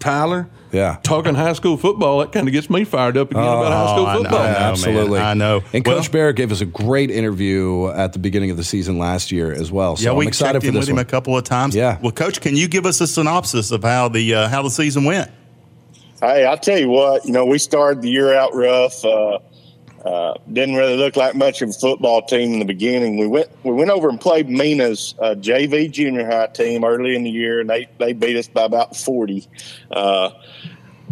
Tyler, yeah. Talking high school football, that kind of gets me fired up again oh, about high school football. I know, Absolutely. Man, I know. And well, Coach Barrett gave us a great interview at the beginning of the season last year as well. So yeah, we I'm excited checked in for with one. him a couple of times. Yeah. Well, Coach, can you give us a synopsis of how the uh, how the season went? Hey, I'll tell you what. You know, we started the year out rough. Uh, uh, didn't really look like much of a football team in the beginning. We went we went over and played Mena's uh, JV junior high team early in the year, and they they beat us by about forty. Uh,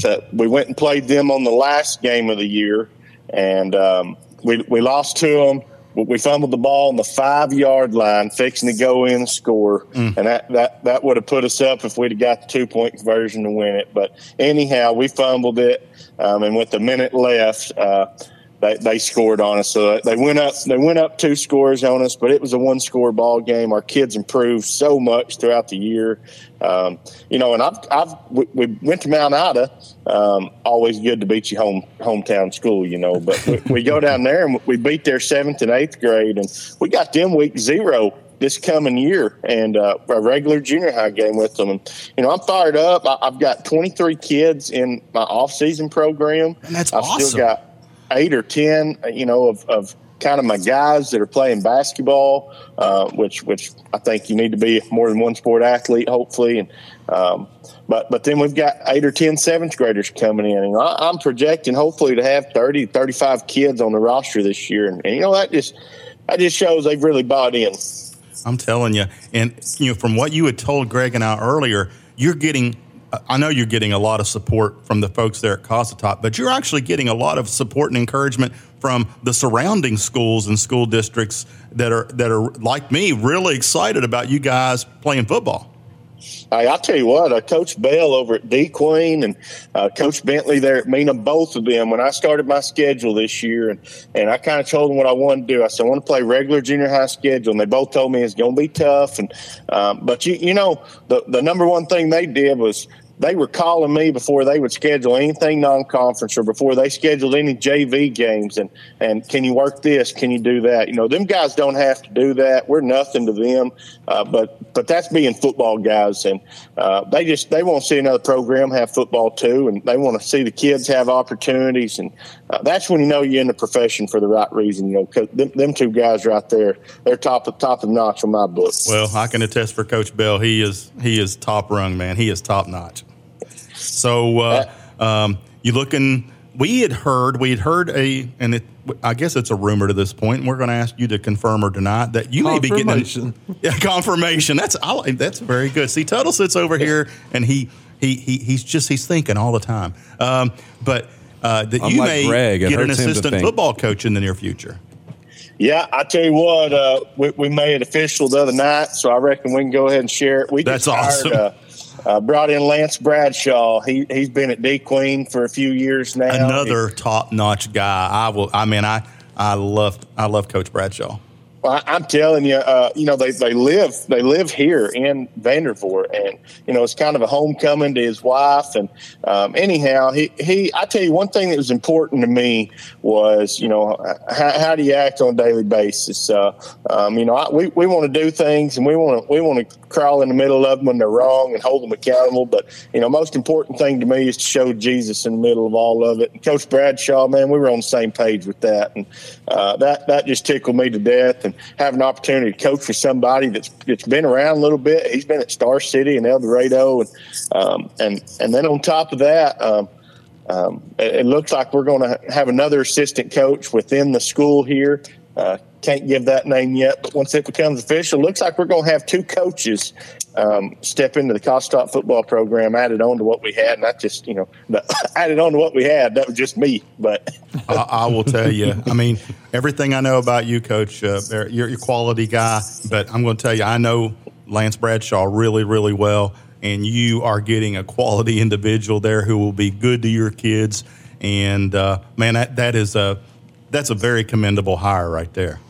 to, we went and played them on the last game of the year, and um, we we lost to them. We fumbled the ball on the five yard line, fixing to go in and score, mm. and that, that that would have put us up if we'd have got the two point conversion to win it. But anyhow, we fumbled it, um, and with a minute left. They, they scored on us. So they went up they went up two scores on us, but it was a one score ball game. Our kids improved so much throughout the year. Um, you know, and I've, I've we, we went to Mount Ida. Um, always good to beat your home hometown school, you know. But we, we go down there and we beat their seventh and eighth grade, and we got them week zero this coming year and uh, a regular junior high game with them. And, you know, I'm fired up. I, have got 23 kids in my off season program. And that's I've awesome. still got eight or ten, you know, of, of kind of my guys that are playing basketball, uh, which which I think you need to be more than one sport athlete, hopefully. And um, but but then we've got eight or ten seventh graders coming in, and I, am projecting hopefully to have 30, 35 kids on the roster this year, and, and you know that just that just shows they've really bought in. I'm telling you, and you know from what you had told Greg and I earlier, you're getting I know you're getting a lot of support from the folks there at Cossatot, but you're actually getting a lot of support and encouragement from the surrounding schools and school districts that are that are like me, really excited about you guys playing football. Hey, I'll tell you what, uh, Coach Bell over at De Queen and uh, Coach Bentley there at Mena, both of them, when I started my schedule this year, and, and I kind of told them what I wanted to do. I said, I want to play regular junior high schedule. And they both told me it's going to be tough. And um, But, you, you know, the, the number one thing they did was they were calling me before they would schedule anything non-conference or before they scheduled any JV games and and can you work this? Can you do that? You know them guys don't have to do that. We're nothing to them. Uh, but but that's being football guys and uh, they just they want to see another program have football too and they want to see the kids have opportunities and uh, that's when you know you're in the profession for the right reason you know cause them, them two guys right there. They're top of top of notch on my book. Well I can attest for Coach Bell he is he is top rung man. He is top notch so uh, um, you looking? We had heard, we had heard a, and it, I guess it's a rumor to this point. And we're going to ask you to confirm or deny that you may be getting (laughs) yeah, confirmation. That's I, that's very good. See, Tuttle sits over here and he he, he he's just he's thinking all the time. Um, but uh, that I'm you like may Greg, get an assistant football coach in the near future. Yeah, I tell you what, uh, we, we, made it official the other night, so I reckon we can go ahead and share it. We That's just awesome. Hired, uh, uh, brought in Lance Bradshaw. He he's been at De Queen for a few years now. Another top notch guy. I will. I mean, I I love I love Coach Bradshaw. Well, I'm telling you, uh, you know, they, they live they live here in Vandervoort, and you know, it's kind of a homecoming to his wife. And um, anyhow, he, he I tell you one thing that was important to me was, you know, how, how do you act on a daily basis? Uh, um, you know, I, we, we want to do things, and we want to we want to crawl in the middle of them when they're wrong and hold them accountable. But you know, most important thing to me is to show Jesus in the middle of all of it. And Coach Bradshaw, man, we were on the same page with that, and uh, that that just tickled me to death and have an opportunity to coach for somebody that's that's been around a little bit. He's been at Star City and El Dorado, and um, and and then on top of that. Um, um, it, it, looks like we're going to have another assistant coach within the school here. uh, can't give that name yet, but once it becomes official, looks like we're going to have two coaches um, step into the Cossatot football program added on to what we had. Not just, you know, (laughs) added on to what we had. That was just me. But I, I, will tell you, I mean, everything I know about you, Coach, uh, you're, a quality guy. But I'm going to tell you, I know Lance Bradshaw really, really well. And you are getting a quality individual there who will be good to your kids. And uh, man, that, that is a that's a very commendable hire right there.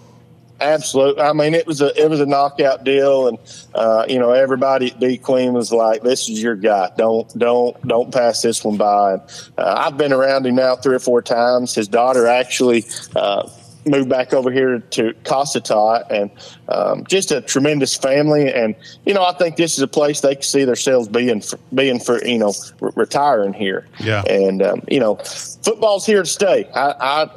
Absolutely. I mean, it was a it was a knockout deal, and uh, you know everybody at De Queen was like, "This is your guy. Don't don't don't pass this one by." And, uh, I've been around him now three or four times. His daughter actually. Uh, moved back over here to Cossatot and um, just a tremendous family. And, you know, I think this is a place they can see themselves being, for, being for, you know, re- retiring here. Yeah. And, um, you know, football's here to stay. I, I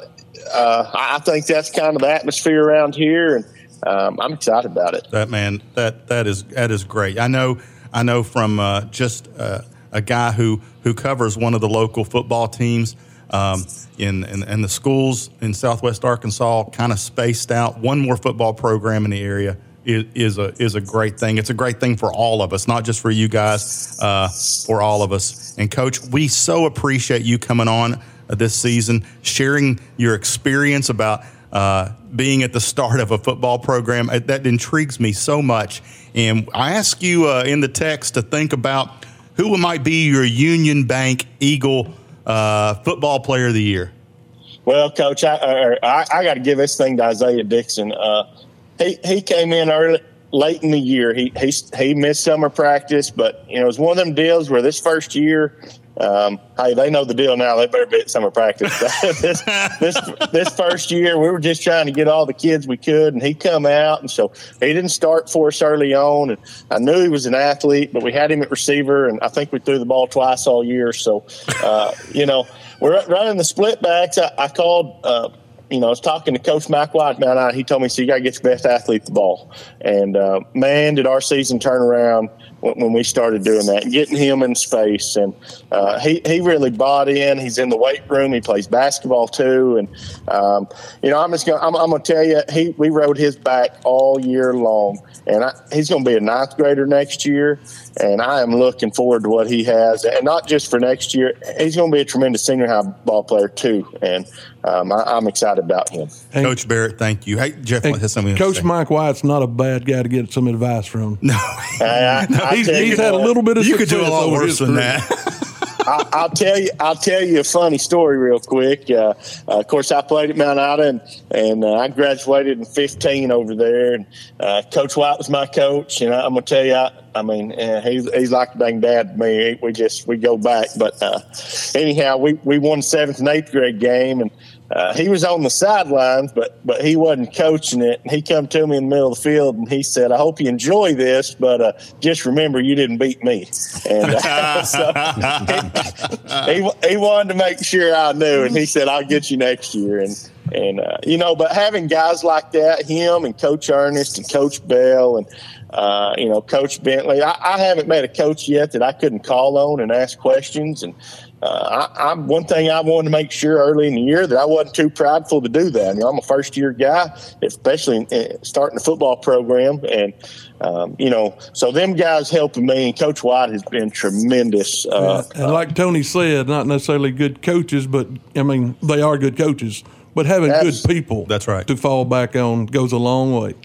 uh, I think that's kind of the atmosphere around here, and um, I'm excited about it. That man, that that is that is great. I know, I know from uh, just uh, a guy who who covers one of the local football teams. Um, in, in, in the schools in Southwest Arkansas, kind of spaced out. One more football program in the area is, is a is a great thing. It's a great thing for all of us, not just for you guys, uh, for all of us. And coach, we so appreciate you coming on this season, sharing your experience about uh, being at the start of a football program. Uh, that intrigues me so much. And I ask you uh, in the text to think about who might be your Union Bank Eagle uh, football player of the year. Well, Coach, I, uh, I, I got to give this thing to Isaiah Dixon. Uh, he he came in early, late in the year. He he he missed summer practice, but you know it was one of them deals where this first year um, hey, they know the deal now. They better be at summer practice. (laughs) this, this, this first year, we were just trying to get all the kids we could, and he come out, and so he didn't start for us early on. And I knew he was an athlete, but we had him at receiver, and I think we threw the ball twice all year. So, uh, you know, we're running the split backs. I, I called. Uh, you know, I was talking to Coach Mike White man. He told me, "So you got to get your best athlete the ball." And uh, man, did our season turn around when we started doing that, getting him in space. And uh, he, he really bought in. He's in the weight room. He plays basketball too. And, um, you know, I'm just going I'm, I'm going to tell you, he, we rode his back all year long. And I, he's going to be a ninth grader next year. And I am looking forward to what he has. And not just for next year, he's going to be a tremendous senior high ball player too. And um, I, am excited about him. Hey, Coach Barrett, thank you. Hey, Jeff, has something Coach Mike White's not a bad guy to get some advice from. No, I, (laughs) I, he's, he's had a little bit of. You could do a lot worse than that. (laughs) I, will tell you. I'll tell you a funny story real quick. Uh, uh, of course, I played at Mount Ida, and, and uh, I graduated in '15 over there. And uh, Coach White was my coach, and I, am gonna tell you, I, I mean, uh, he's he's like a dang dad to me. We just we go back, but uh, anyhow, we we won seventh and eighth grade game, and uh, he was on the sidelines, but but he wasn't coaching it. He come to me in the middle of the field and he said, "I hope you enjoy this, but uh, just remember you didn't beat me." And uh, (laughs) so he, he, he wanted to make sure I knew, and he said, "I'll get you next year." And and uh, you know, but having guys like that, him and Coach Ernest and Coach Bell and uh, you know, Coach Bentley. I, I, haven't met a coach yet that I couldn't call on and ask questions. And uh, I, am one thing I wanted to make sure early in the year that I wasn't too prideful to do that. You know, I'm a first year guy, especially in, starting a football program, and um, you know, so them guys helping me. And Coach White has been tremendous. Uh, yeah. And like Tony said, not necessarily good coaches, but I mean they are good coaches. But having good people, that's right, to fall back on goes a long way.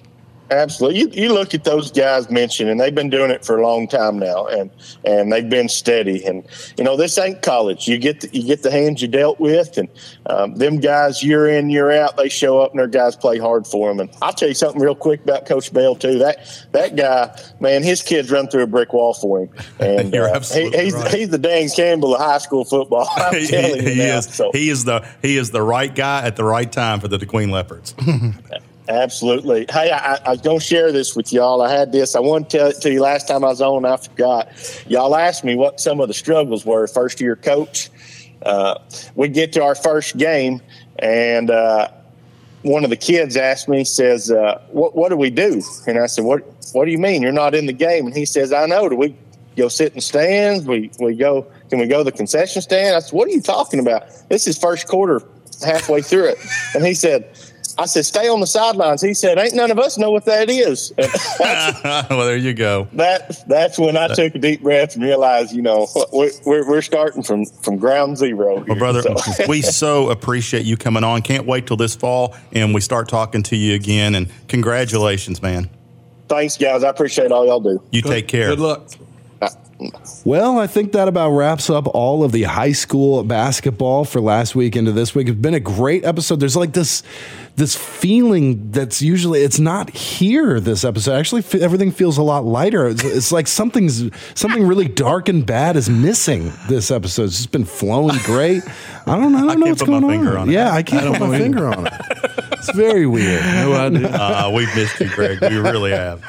Absolutely. You, you look at those guys mentioned, and they've been doing it for a long time now, and and they've been steady. And you know, this ain't college. You get the, you get the hands you dealt with, and um, them guys year in year out, they show up, and their guys play hard for them. And I'll tell you something real quick about Coach Bell too. That that guy, man, his kids run through a brick wall for him, (laughs) and uh, he, he's right. he's the Dan Campbell of high school football. I'm he, (laughs) telling he, you he now, is. So. He is the he is the right guy at the right time for the DeQueen Leopards. (laughs) Absolutely. Hey, I, I was going to share this with y'all. I had this. I wanted to tell to you last time I was on. I forgot. Y'all asked me what some of the struggles were. First year coach. Uh, we get to our first game, and uh, one of the kids asked me, says, uh, "What what do we do?" And I said, "What What do you mean? You're not in the game?" And he says, "I know. Do we go sit in stands? We we go? Can we go to the concession stand?" I said, "What are you talking about? This is first quarter, halfway through it." And he said I said, stay on the sidelines. He said, ain't none of us know what that is. (laughs) (laughs) well, there you go. that that's when I took a deep breath and realized, you know, we're, we're, we're starting from, from ground zero. Well, brother, So- (laughs) we so appreciate you coming on. Can't wait till this fall and we start talking to you again. And congratulations, man. thanks, guys. I appreciate all y'all do. You take care. Good luck. Uh, well, I think that about wraps up all of the high school basketball for last week into this week. It's been a great episode. There's like this this feeling that's usually it's not here this episode. Actually, f- everything feels a lot lighter. It's, it's like something's something really dark and bad is missing this episode. It's just been flowing great. I don't know. I don't I know what's going finger on. on it. Yeah, I can't I put my know finger on it. It's very weird. (laughs) No idea. Uh, we've missed you, Greg. We really have.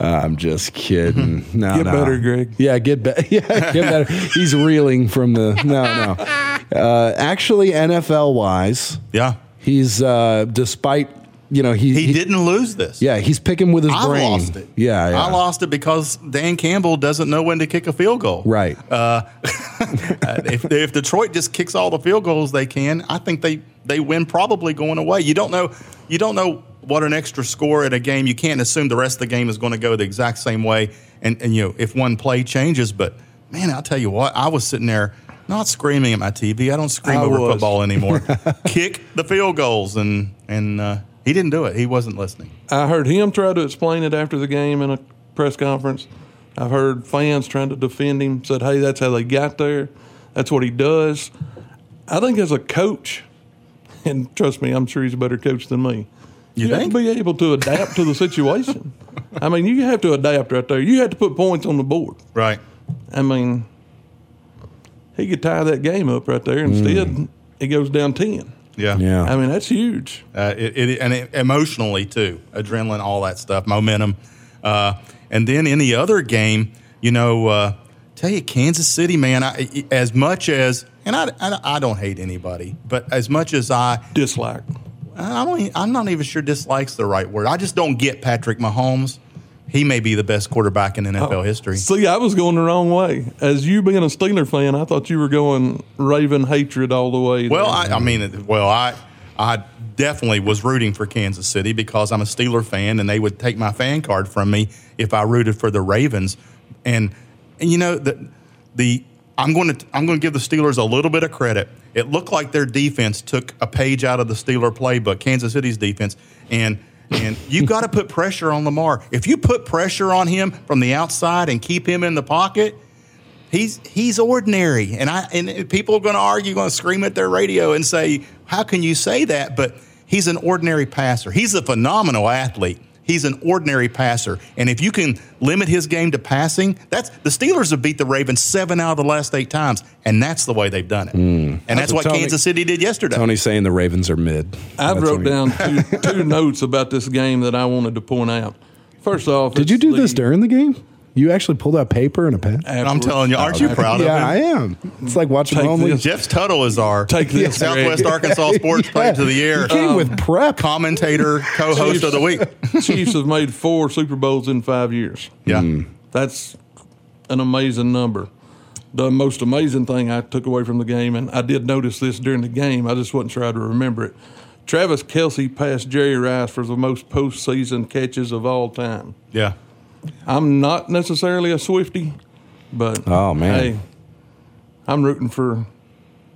I'm just kidding. (laughs) No, Get no. better, Greg. Yeah, get better. (laughs) Yeah, get better. He's reeling from the no, no. Uh, actually, NFL wise, Yeah. He's uh, despite you know he, He, didn't lose this. Yeah, he's picking with his I brain. lost it. Yeah, yeah. I lost it because Dan Campbell doesn't know when to kick a field goal. Right. Uh, (laughs) if, if Detroit just kicks all the field goals they can, I think they, they win probably going away. You don't know you don't know what an extra score in a game. You can't assume the rest of the game is going to go the exact same way. And, and you know if one play changes, but man, I'll tell you what, I was sitting there not screaming at my TV. I don't scream I over was. football anymore. (laughs) Kick the field goals, and and uh, he didn't do it. He wasn't listening. I heard him try to explain it after the game in a press conference. I've heard fans trying to defend him, said, hey, that's how they got there. That's what he does. I think as a coach, (laughs) and trust me, I'm sure he's a better coach than me. You have think? to be able to adapt to the situation. (laughs) I mean, you have to adapt right there. You have to put points on the board. Right. I mean, he could tie that game up right there. Instead, it goes down 10. Yeah. yeah. I mean, that's huge. Uh, it, it, and it, emotionally too, adrenaline, all that stuff, momentum. Uh, and then in the other game, you know, uh, tell you Kansas City, man. I, as much as, and I, I, I don't hate anybody, but as much as I, Dislike. I don't, e- I'm not even sure dislikes the right word. I just don't get Patrick Mahomes. He may be the best quarterback in NFL oh. history. See, I was going the wrong way. As you being a Steeler fan, I thought you were going Raven hatred all the way. Well. I, I mean, well, I I definitely was rooting for Kansas City because I'm a Steeler fan, and they would take my fan card from me if I rooted for the Ravens. And and you know the the I'm going to I'm going to give the Steelers a little bit of credit. It looked like their defense took a page out of the Steeler playbook, Kansas City's defense, and. And you've got to put pressure on Lamar. If you put pressure on him from the outside and keep him in the pocket, he's he's ordinary. And i and people are going to argue going to scream at their radio and say how can you say that? But he's an ordinary passer. He's a phenomenal athlete he's an ordinary passer and if you can limit his game to passing that's the steelers have beat the ravens seven out of the last eight times and that's the way they've done it mm. and that's, what Tony- kansas city did yesterday Tony's saying the Ravens are mid. I That's wrote down two, (laughs) two notes about this game that I wanted to point out. First off, Did you do the- this during the game? You actually pulled out paper and a pen? And i'm telling you aren't you proud of it? yeah, I am. It's like watching Take only. this. jeff tuttle is our Take this, (laughs) southwest Greg. arkansas (laughs) sports play to the air He came um, with prep. commentator (laughs) co-host of the week Chiefs have made four Super Bowls in five years. yeah hmm. That's an amazing number. The most amazing thing I took away from the game, and I did notice this during the game, I just wasn't sure how to remember it. Travis Kelce passed Jerry Rice for the most postseason catches of all time. yeah I'm not necessarily a Swifty, but Oh, man. hey, I'm rooting for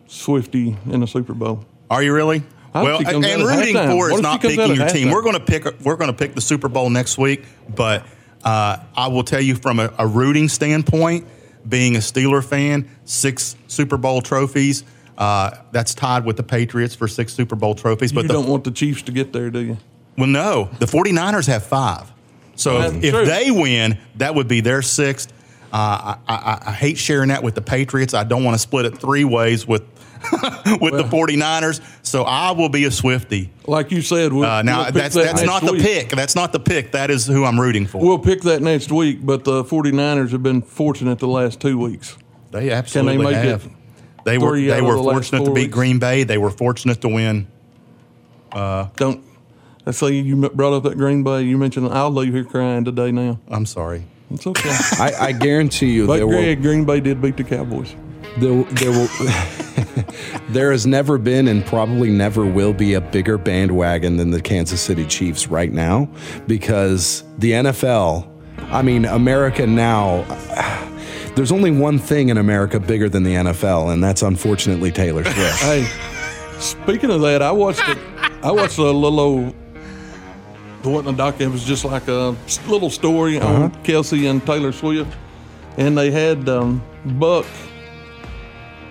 Swifty in the Super Bowl. Are you really? I well, she and comes out at rooting halftime. for What is if not she comes out picking at your team. halftime? We're going to pick. We're going to pick the Super Bowl next week. But uh, I will tell you from a, a rooting standpoint, being a Steeler fan, six Super Bowl trophies. Uh, that's tied with the Patriots for six Super Bowl trophies. But you the, don't want the Chiefs to get there, do you? well, no, the 49ers have five. So if, they win, that would be their sixth. Uh, I, I, I hate sharing that with the Patriots. I don't want to split it three ways with (laughs) with the 49ers. So I will be a Swifty. Like you said, we'll, Uh, now we'll that's that that's not the pick. That's not the pick. That is who I'm rooting for. We'll pick that next week, but the 49ers have been fortunate the last two weeks. they absolutely make have. it They were they were the fortunate to beat weeks? Green Bay. They were fortunate to win. Don't. Let's say you brought up that Green Bay. You mentioned I'll leave here crying today. Now I'm sorry. it's okay. (laughs) I, I guarantee you but there Greg, were Green Bay did beat the Cowboys. There, there will. (laughs) there has never been and probably never will be a bigger bandwagon than the Kansas City Chiefs right now because the NFL, I mean, America now, (sighs) there's only one thing in America bigger than the NFL, and that's unfortunately Taylor Swift. (laughs) Hey, speaking of that, I watched it. I watched a little old. It wasn't a doc. It was just like a little story on Kelce and Taylor Swift, and they had um, Buck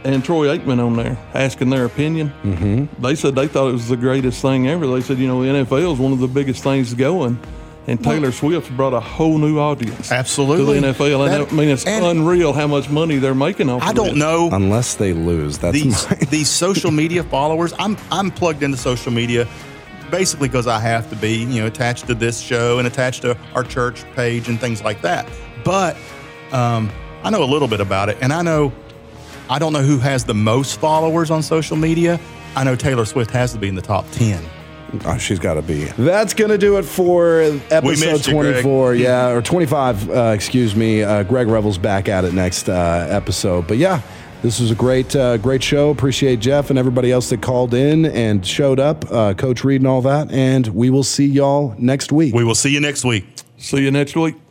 and Troy Aikman on there asking their opinion. Mm-hmm. They said they thought it was the greatest thing ever. They said, you know, the NFL is one of the biggest things going. And Taylor Swift brought a whole new audience Absolutely. to the NFL. And That- I mean, it's and- unreal how much money they're making off I of don't this. know Unless they lose, that's these (laughs) these social media followers. I'm I'm plugged into social media basically because I have to be, you know, attached to this show and attached to our church page and things like that. But um, I know a little bit about it, and I know I don't know who has the most followers on social media. I know Taylor Swift has to be in the top ten. Oh, she's got to be. That's going to do it for episode missed you, Greg. 24. Yeah, or 25, uh, excuse me. Uh, Greg Revel's back at it next uh, episode. But yeah, this was a great, uh, great show. Appreciate Jeff and everybody else that called in and showed up, uh, Coach Reed and all that. And we will see y'all next week. We will see you next week. See you next week.